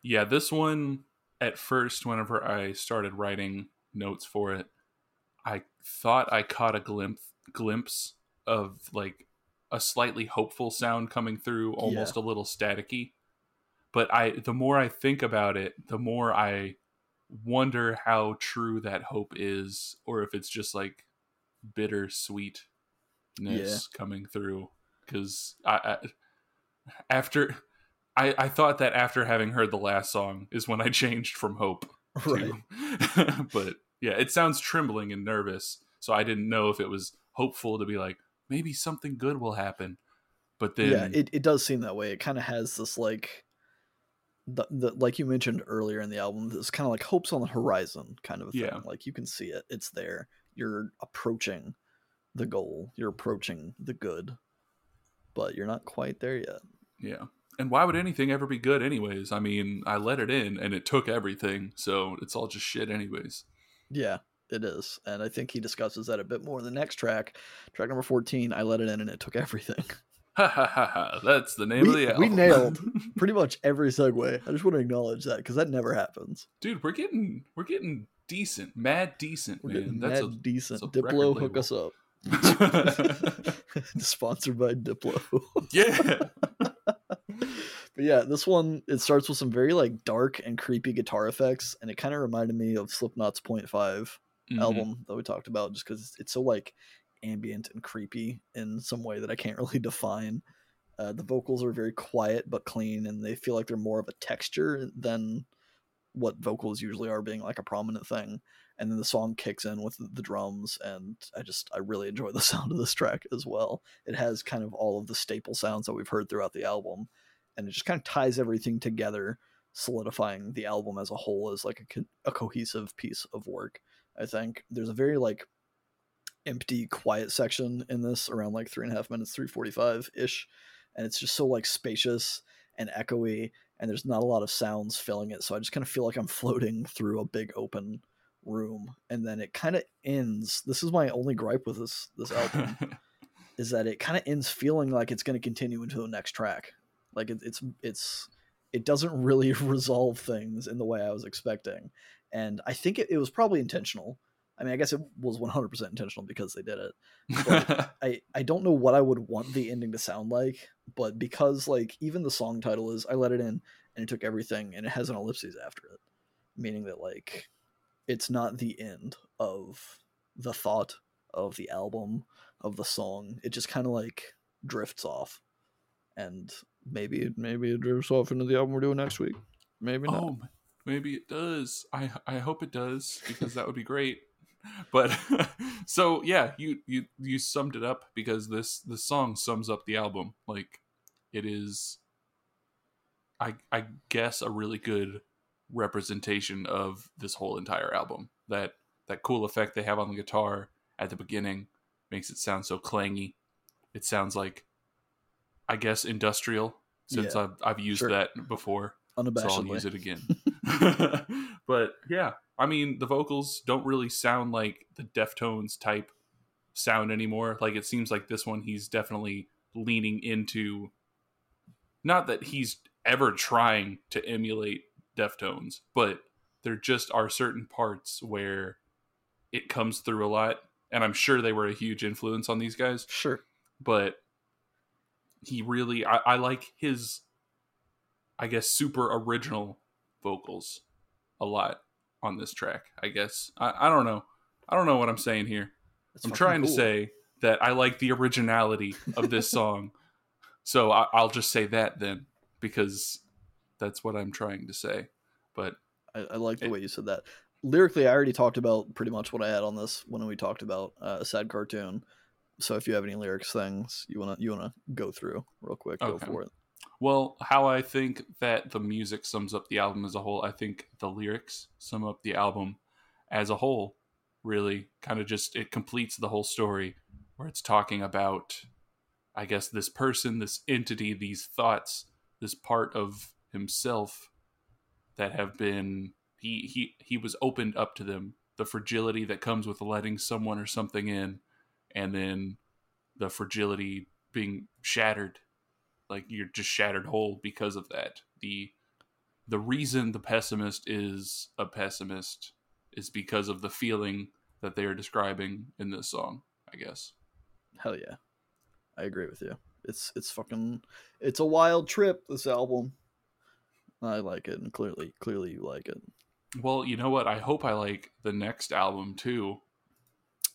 yeah, this one at first, whenever I started writing notes for it, I thought I caught a glimpse glimpse of like a slightly hopeful sound coming through, almost a little staticky. but I the more I think about it, the more I wonder how true that hope is, or if it's just like bittersweetness Yeah. coming through. Because I, I after I I thought that after having heard the last song is when I changed from hope Right. to, but yeah, it sounds trembling and nervous, so I didn't know if it was hopeful to be like maybe something good will happen. But then yeah, it, it does seem that way. It kind of has this like the, the like you mentioned earlier in the album, this kind of like hopes on the horizon kind of a thing. Yeah. Like you can see it. It's there. You're approaching the goal. You're approaching the good. But you're not quite there yet. Yeah. And why would anything ever be good, anyways? I mean, I let it in and it took everything, so it's all just shit, anyways. Yeah, it is. And I think he discusses that a bit more in the next track. Track number 14, I let it in and it took everything. Ha ha ha ha. That's the name of the album. we nailed. Pretty much every segue. I just want to acknowledge that because that never happens. Dude, we're getting we're getting decent. Mad decent, We're man. That's mad decent. that's a Diplo, hook us up. Sponsored by Diplo. Yeah. But yeah, this one it starts with some very like dark and creepy guitar effects, and it kind of reminded me of Slipknot's Point Five Mhm. album that we talked about, just because it's so like ambient and creepy in some way that I can't really define. Uh, the vocals are very quiet but clean, and they feel like they're more of a texture than what vocals usually are, being like a prominent thing. And then the song kicks in with the drums, and I just I really enjoy the sound of this track as well. It has kind of all of the staple sounds that we've heard throughout the album, and it just kind of ties everything together, solidifying the album as a whole as like a, co- a cohesive piece of work. I think there's a very like empty, quiet section in this around like three and a half minutes, three forty-five ish, and it's just so like spacious and echoey, and there's not a lot of sounds filling it. So I just kind of feel like I'm floating through a big open room, and then it kind of ends. This is my only gripe with this this album is that it kind of ends feeling like it's going to continue into the next track. Like it, it's it's it doesn't really resolve things in the way I was expecting, and I think it, it was probably intentional. I mean, I guess it was 100% intentional because they did it. I I don't know what I would want the ending to sound like, but because like even the song title is I let it in and it took everything and it has an ellipses after it, meaning that like it's not the end of the thought of the album of the song. It just kind of like drifts off, and maybe maybe it drifts off into the album we're doing next week. Maybe not. oh, maybe it does. I I hope it does because that would be great. But so yeah, you you you summed it up because this this song sums up the album. Like it is I I guess a really good representation of this whole entire album. That that cool effect they have on the guitar at the beginning makes it sound so clangy. It sounds like I guess industrial since Yeah, I've I've used sure. that before so I'll use it again. but yeah, I mean, the vocals don't really sound like the Deftones type sound anymore. Like it seems like this one, he's definitely leaning into. Not that he's ever trying to emulate Deftones, but there just are certain parts where it comes through a lot, and I'm sure they were a huge influence on these guys Sure. but he really I, I like his i guess super original vocals a lot on this track i guess. I, I don't know. I don't know what i'm saying here. It's i'm trying to say that i like the originality of this song. So I, i'll just say that then because that's what i'm trying to say. But I, I like the It- way you said that. Lyrically, I already talked about pretty much what I had on this when we talked about uh, a sad cartoon. So if you have any lyrics things you wanna you wanna go through real quick, go for it. Well, how I think that the music sums up the album as a whole, I think the lyrics sum up the album as a whole. Really, kind of just it completes the whole story where it's talking about, I guess, this person, this entity, these thoughts, this part of himself that have been he he he was opened up to them. The fragility that comes with letting someone or something in, and then the fragility being shattered like you're just shattered whole because of that the the reason the pessimist is a pessimist is because of the feeling that they are describing in this song i guess Hell yeah. I agree with you. It's it's fucking it's a wild trip, this album. I like it, and clearly, clearly you like it. Well, you know what? I hope I like the next album too.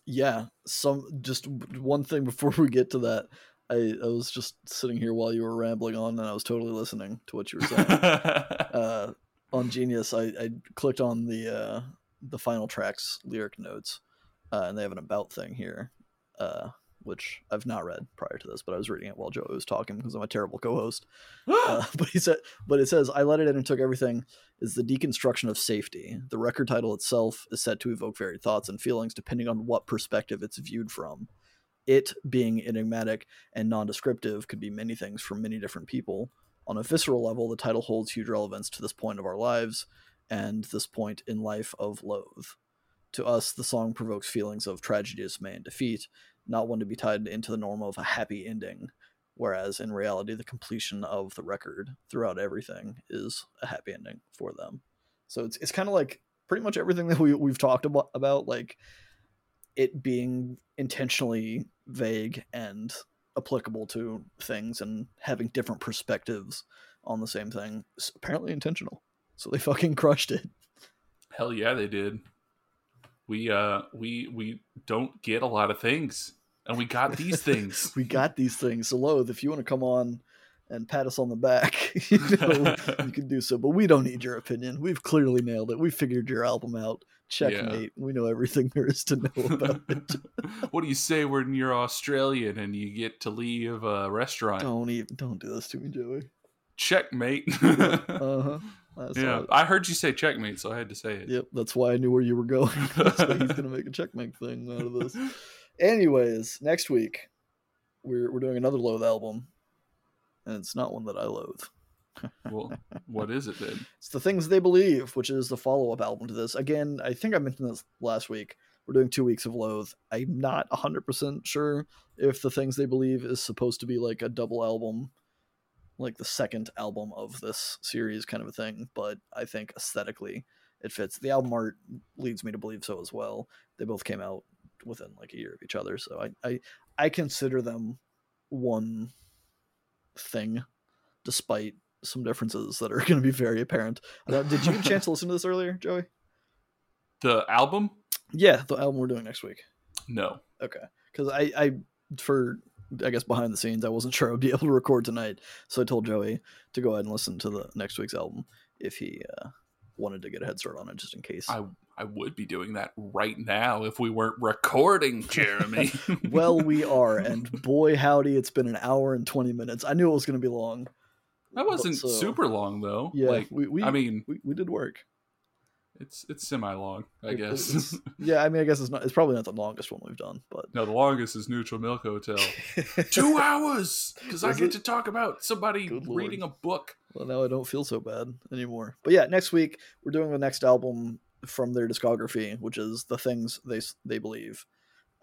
Yeah, some just one thing before we get to that. I, I was just sitting here while you were rambling on, and I was totally listening to what you were saying. uh, on Genius, I, I clicked on the uh, the final tracks lyric notes, uh, and they have an about thing here, uh, which I've not read prior to this, but I was reading it while Joe was talking because I'm a terrible co-host. Uh, but he said, but it says, "I let it in and took everything." Is the deconstruction of safety. The record title itself is said to evoke varied thoughts and feelings depending on what perspective it's viewed from. It being enigmatic and non-descriptive could be many things for many different people. On a visceral level, the title holds huge relevance to this point of our lives and this point in life of Loathe. To us, the song provokes feelings of tragedy, dismay, and defeat, not one to be tied into the norm of a happy ending, whereas in reality, the completion of the record throughout everything is a happy ending for them. So it's it's kind of like pretty much everything that we we've talked about about like it being intentionally vague and applicable to things and having different perspectives on the same thing apparently intentional. So they fucking crushed it. Hell yeah, they did. We uh we we don't get a lot of things, and we got these things. we got these things. So Loathe, if you want to come on and pat us on the back, you know, you can do so. But we don't need your opinion. We've clearly nailed it. We figured your album out. Checkmate. We know everything there is to know about it. what do you say when you're Australian and you get to leave a restaurant? don't even don't do this to me, Joey. Checkmate. Uh huh. That's yeah, I heard you say checkmate, so I had to say it. Yep, that's why I knew where you were going. that's why he's gonna make a checkmate thing out of this. Anyways, next week we're we're doing another Loathe album, and it's not one that I loathe. Well, what is it then? It's the things they believe, which is the follow up album to this. Again, I think I mentioned this last week. We're doing two weeks of Loathe. I'm not 100% sure if the things they believe is supposed to be like a double album, like the second album of this series kind of a thing, but I think aesthetically it fits. The album art leads me to believe so as well. They both came out within like a year of each other, so I I, I consider them one thing, despite some differences that are going to be very apparent. I did you get a chance to listen to this earlier, Joey? The album? Yeah, the album we're doing next week. No. Okay, because I, I, for I guess behind the scenes, I wasn't sure I'd be able to record tonight, so I told Joey to go ahead and listen to the next week's album if he uh, wanted to get a head start on it, just in case. I I would be doing that right now if we weren't recording, Jeremy. well, we are, and boy howdy, it's been an hour and twenty minutes. I knew it was going to be long. that wasn't so- super long though. Yeah, Like we, we I mean, we, we did work. it's it's semi long, I It- guess. yeah, I mean, I guess it's not. It's probably not the longest one we've done, but no, the longest is Neutral Milk Hotel. Two hours because I get it? to talk about somebody Good lord. reading a book. Well, now I don't feel so bad anymore. But yeah, next week we're doing the next album from their discography, which is the things they they believe.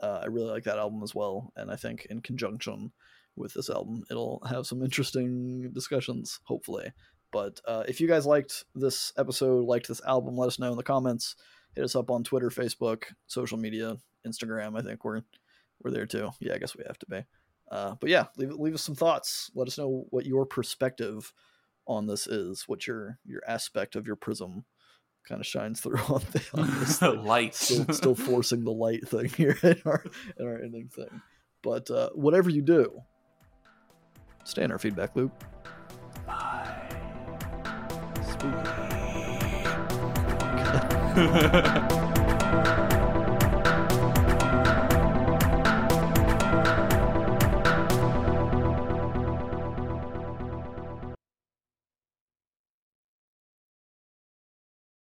Uh, I really like that album as well, and I think in conjunction with this album, it'll have some interesting discussions, hopefully. But uh, if you guys liked this episode, liked this album, let us know in the comments. Hit us up on Twitter, Facebook, social media, Instagram. I think we're we're there too. Yeah, I guess we have to be. Uh, but yeah, leave leave us some thoughts. Let us know what your perspective on this is, what your your aspect of your prism kind of shines through on, the, on this. Lights. Still, still forcing the light thing here in our in our ending thing. But uh, whatever you do, stay in our feedback loop. Spooky.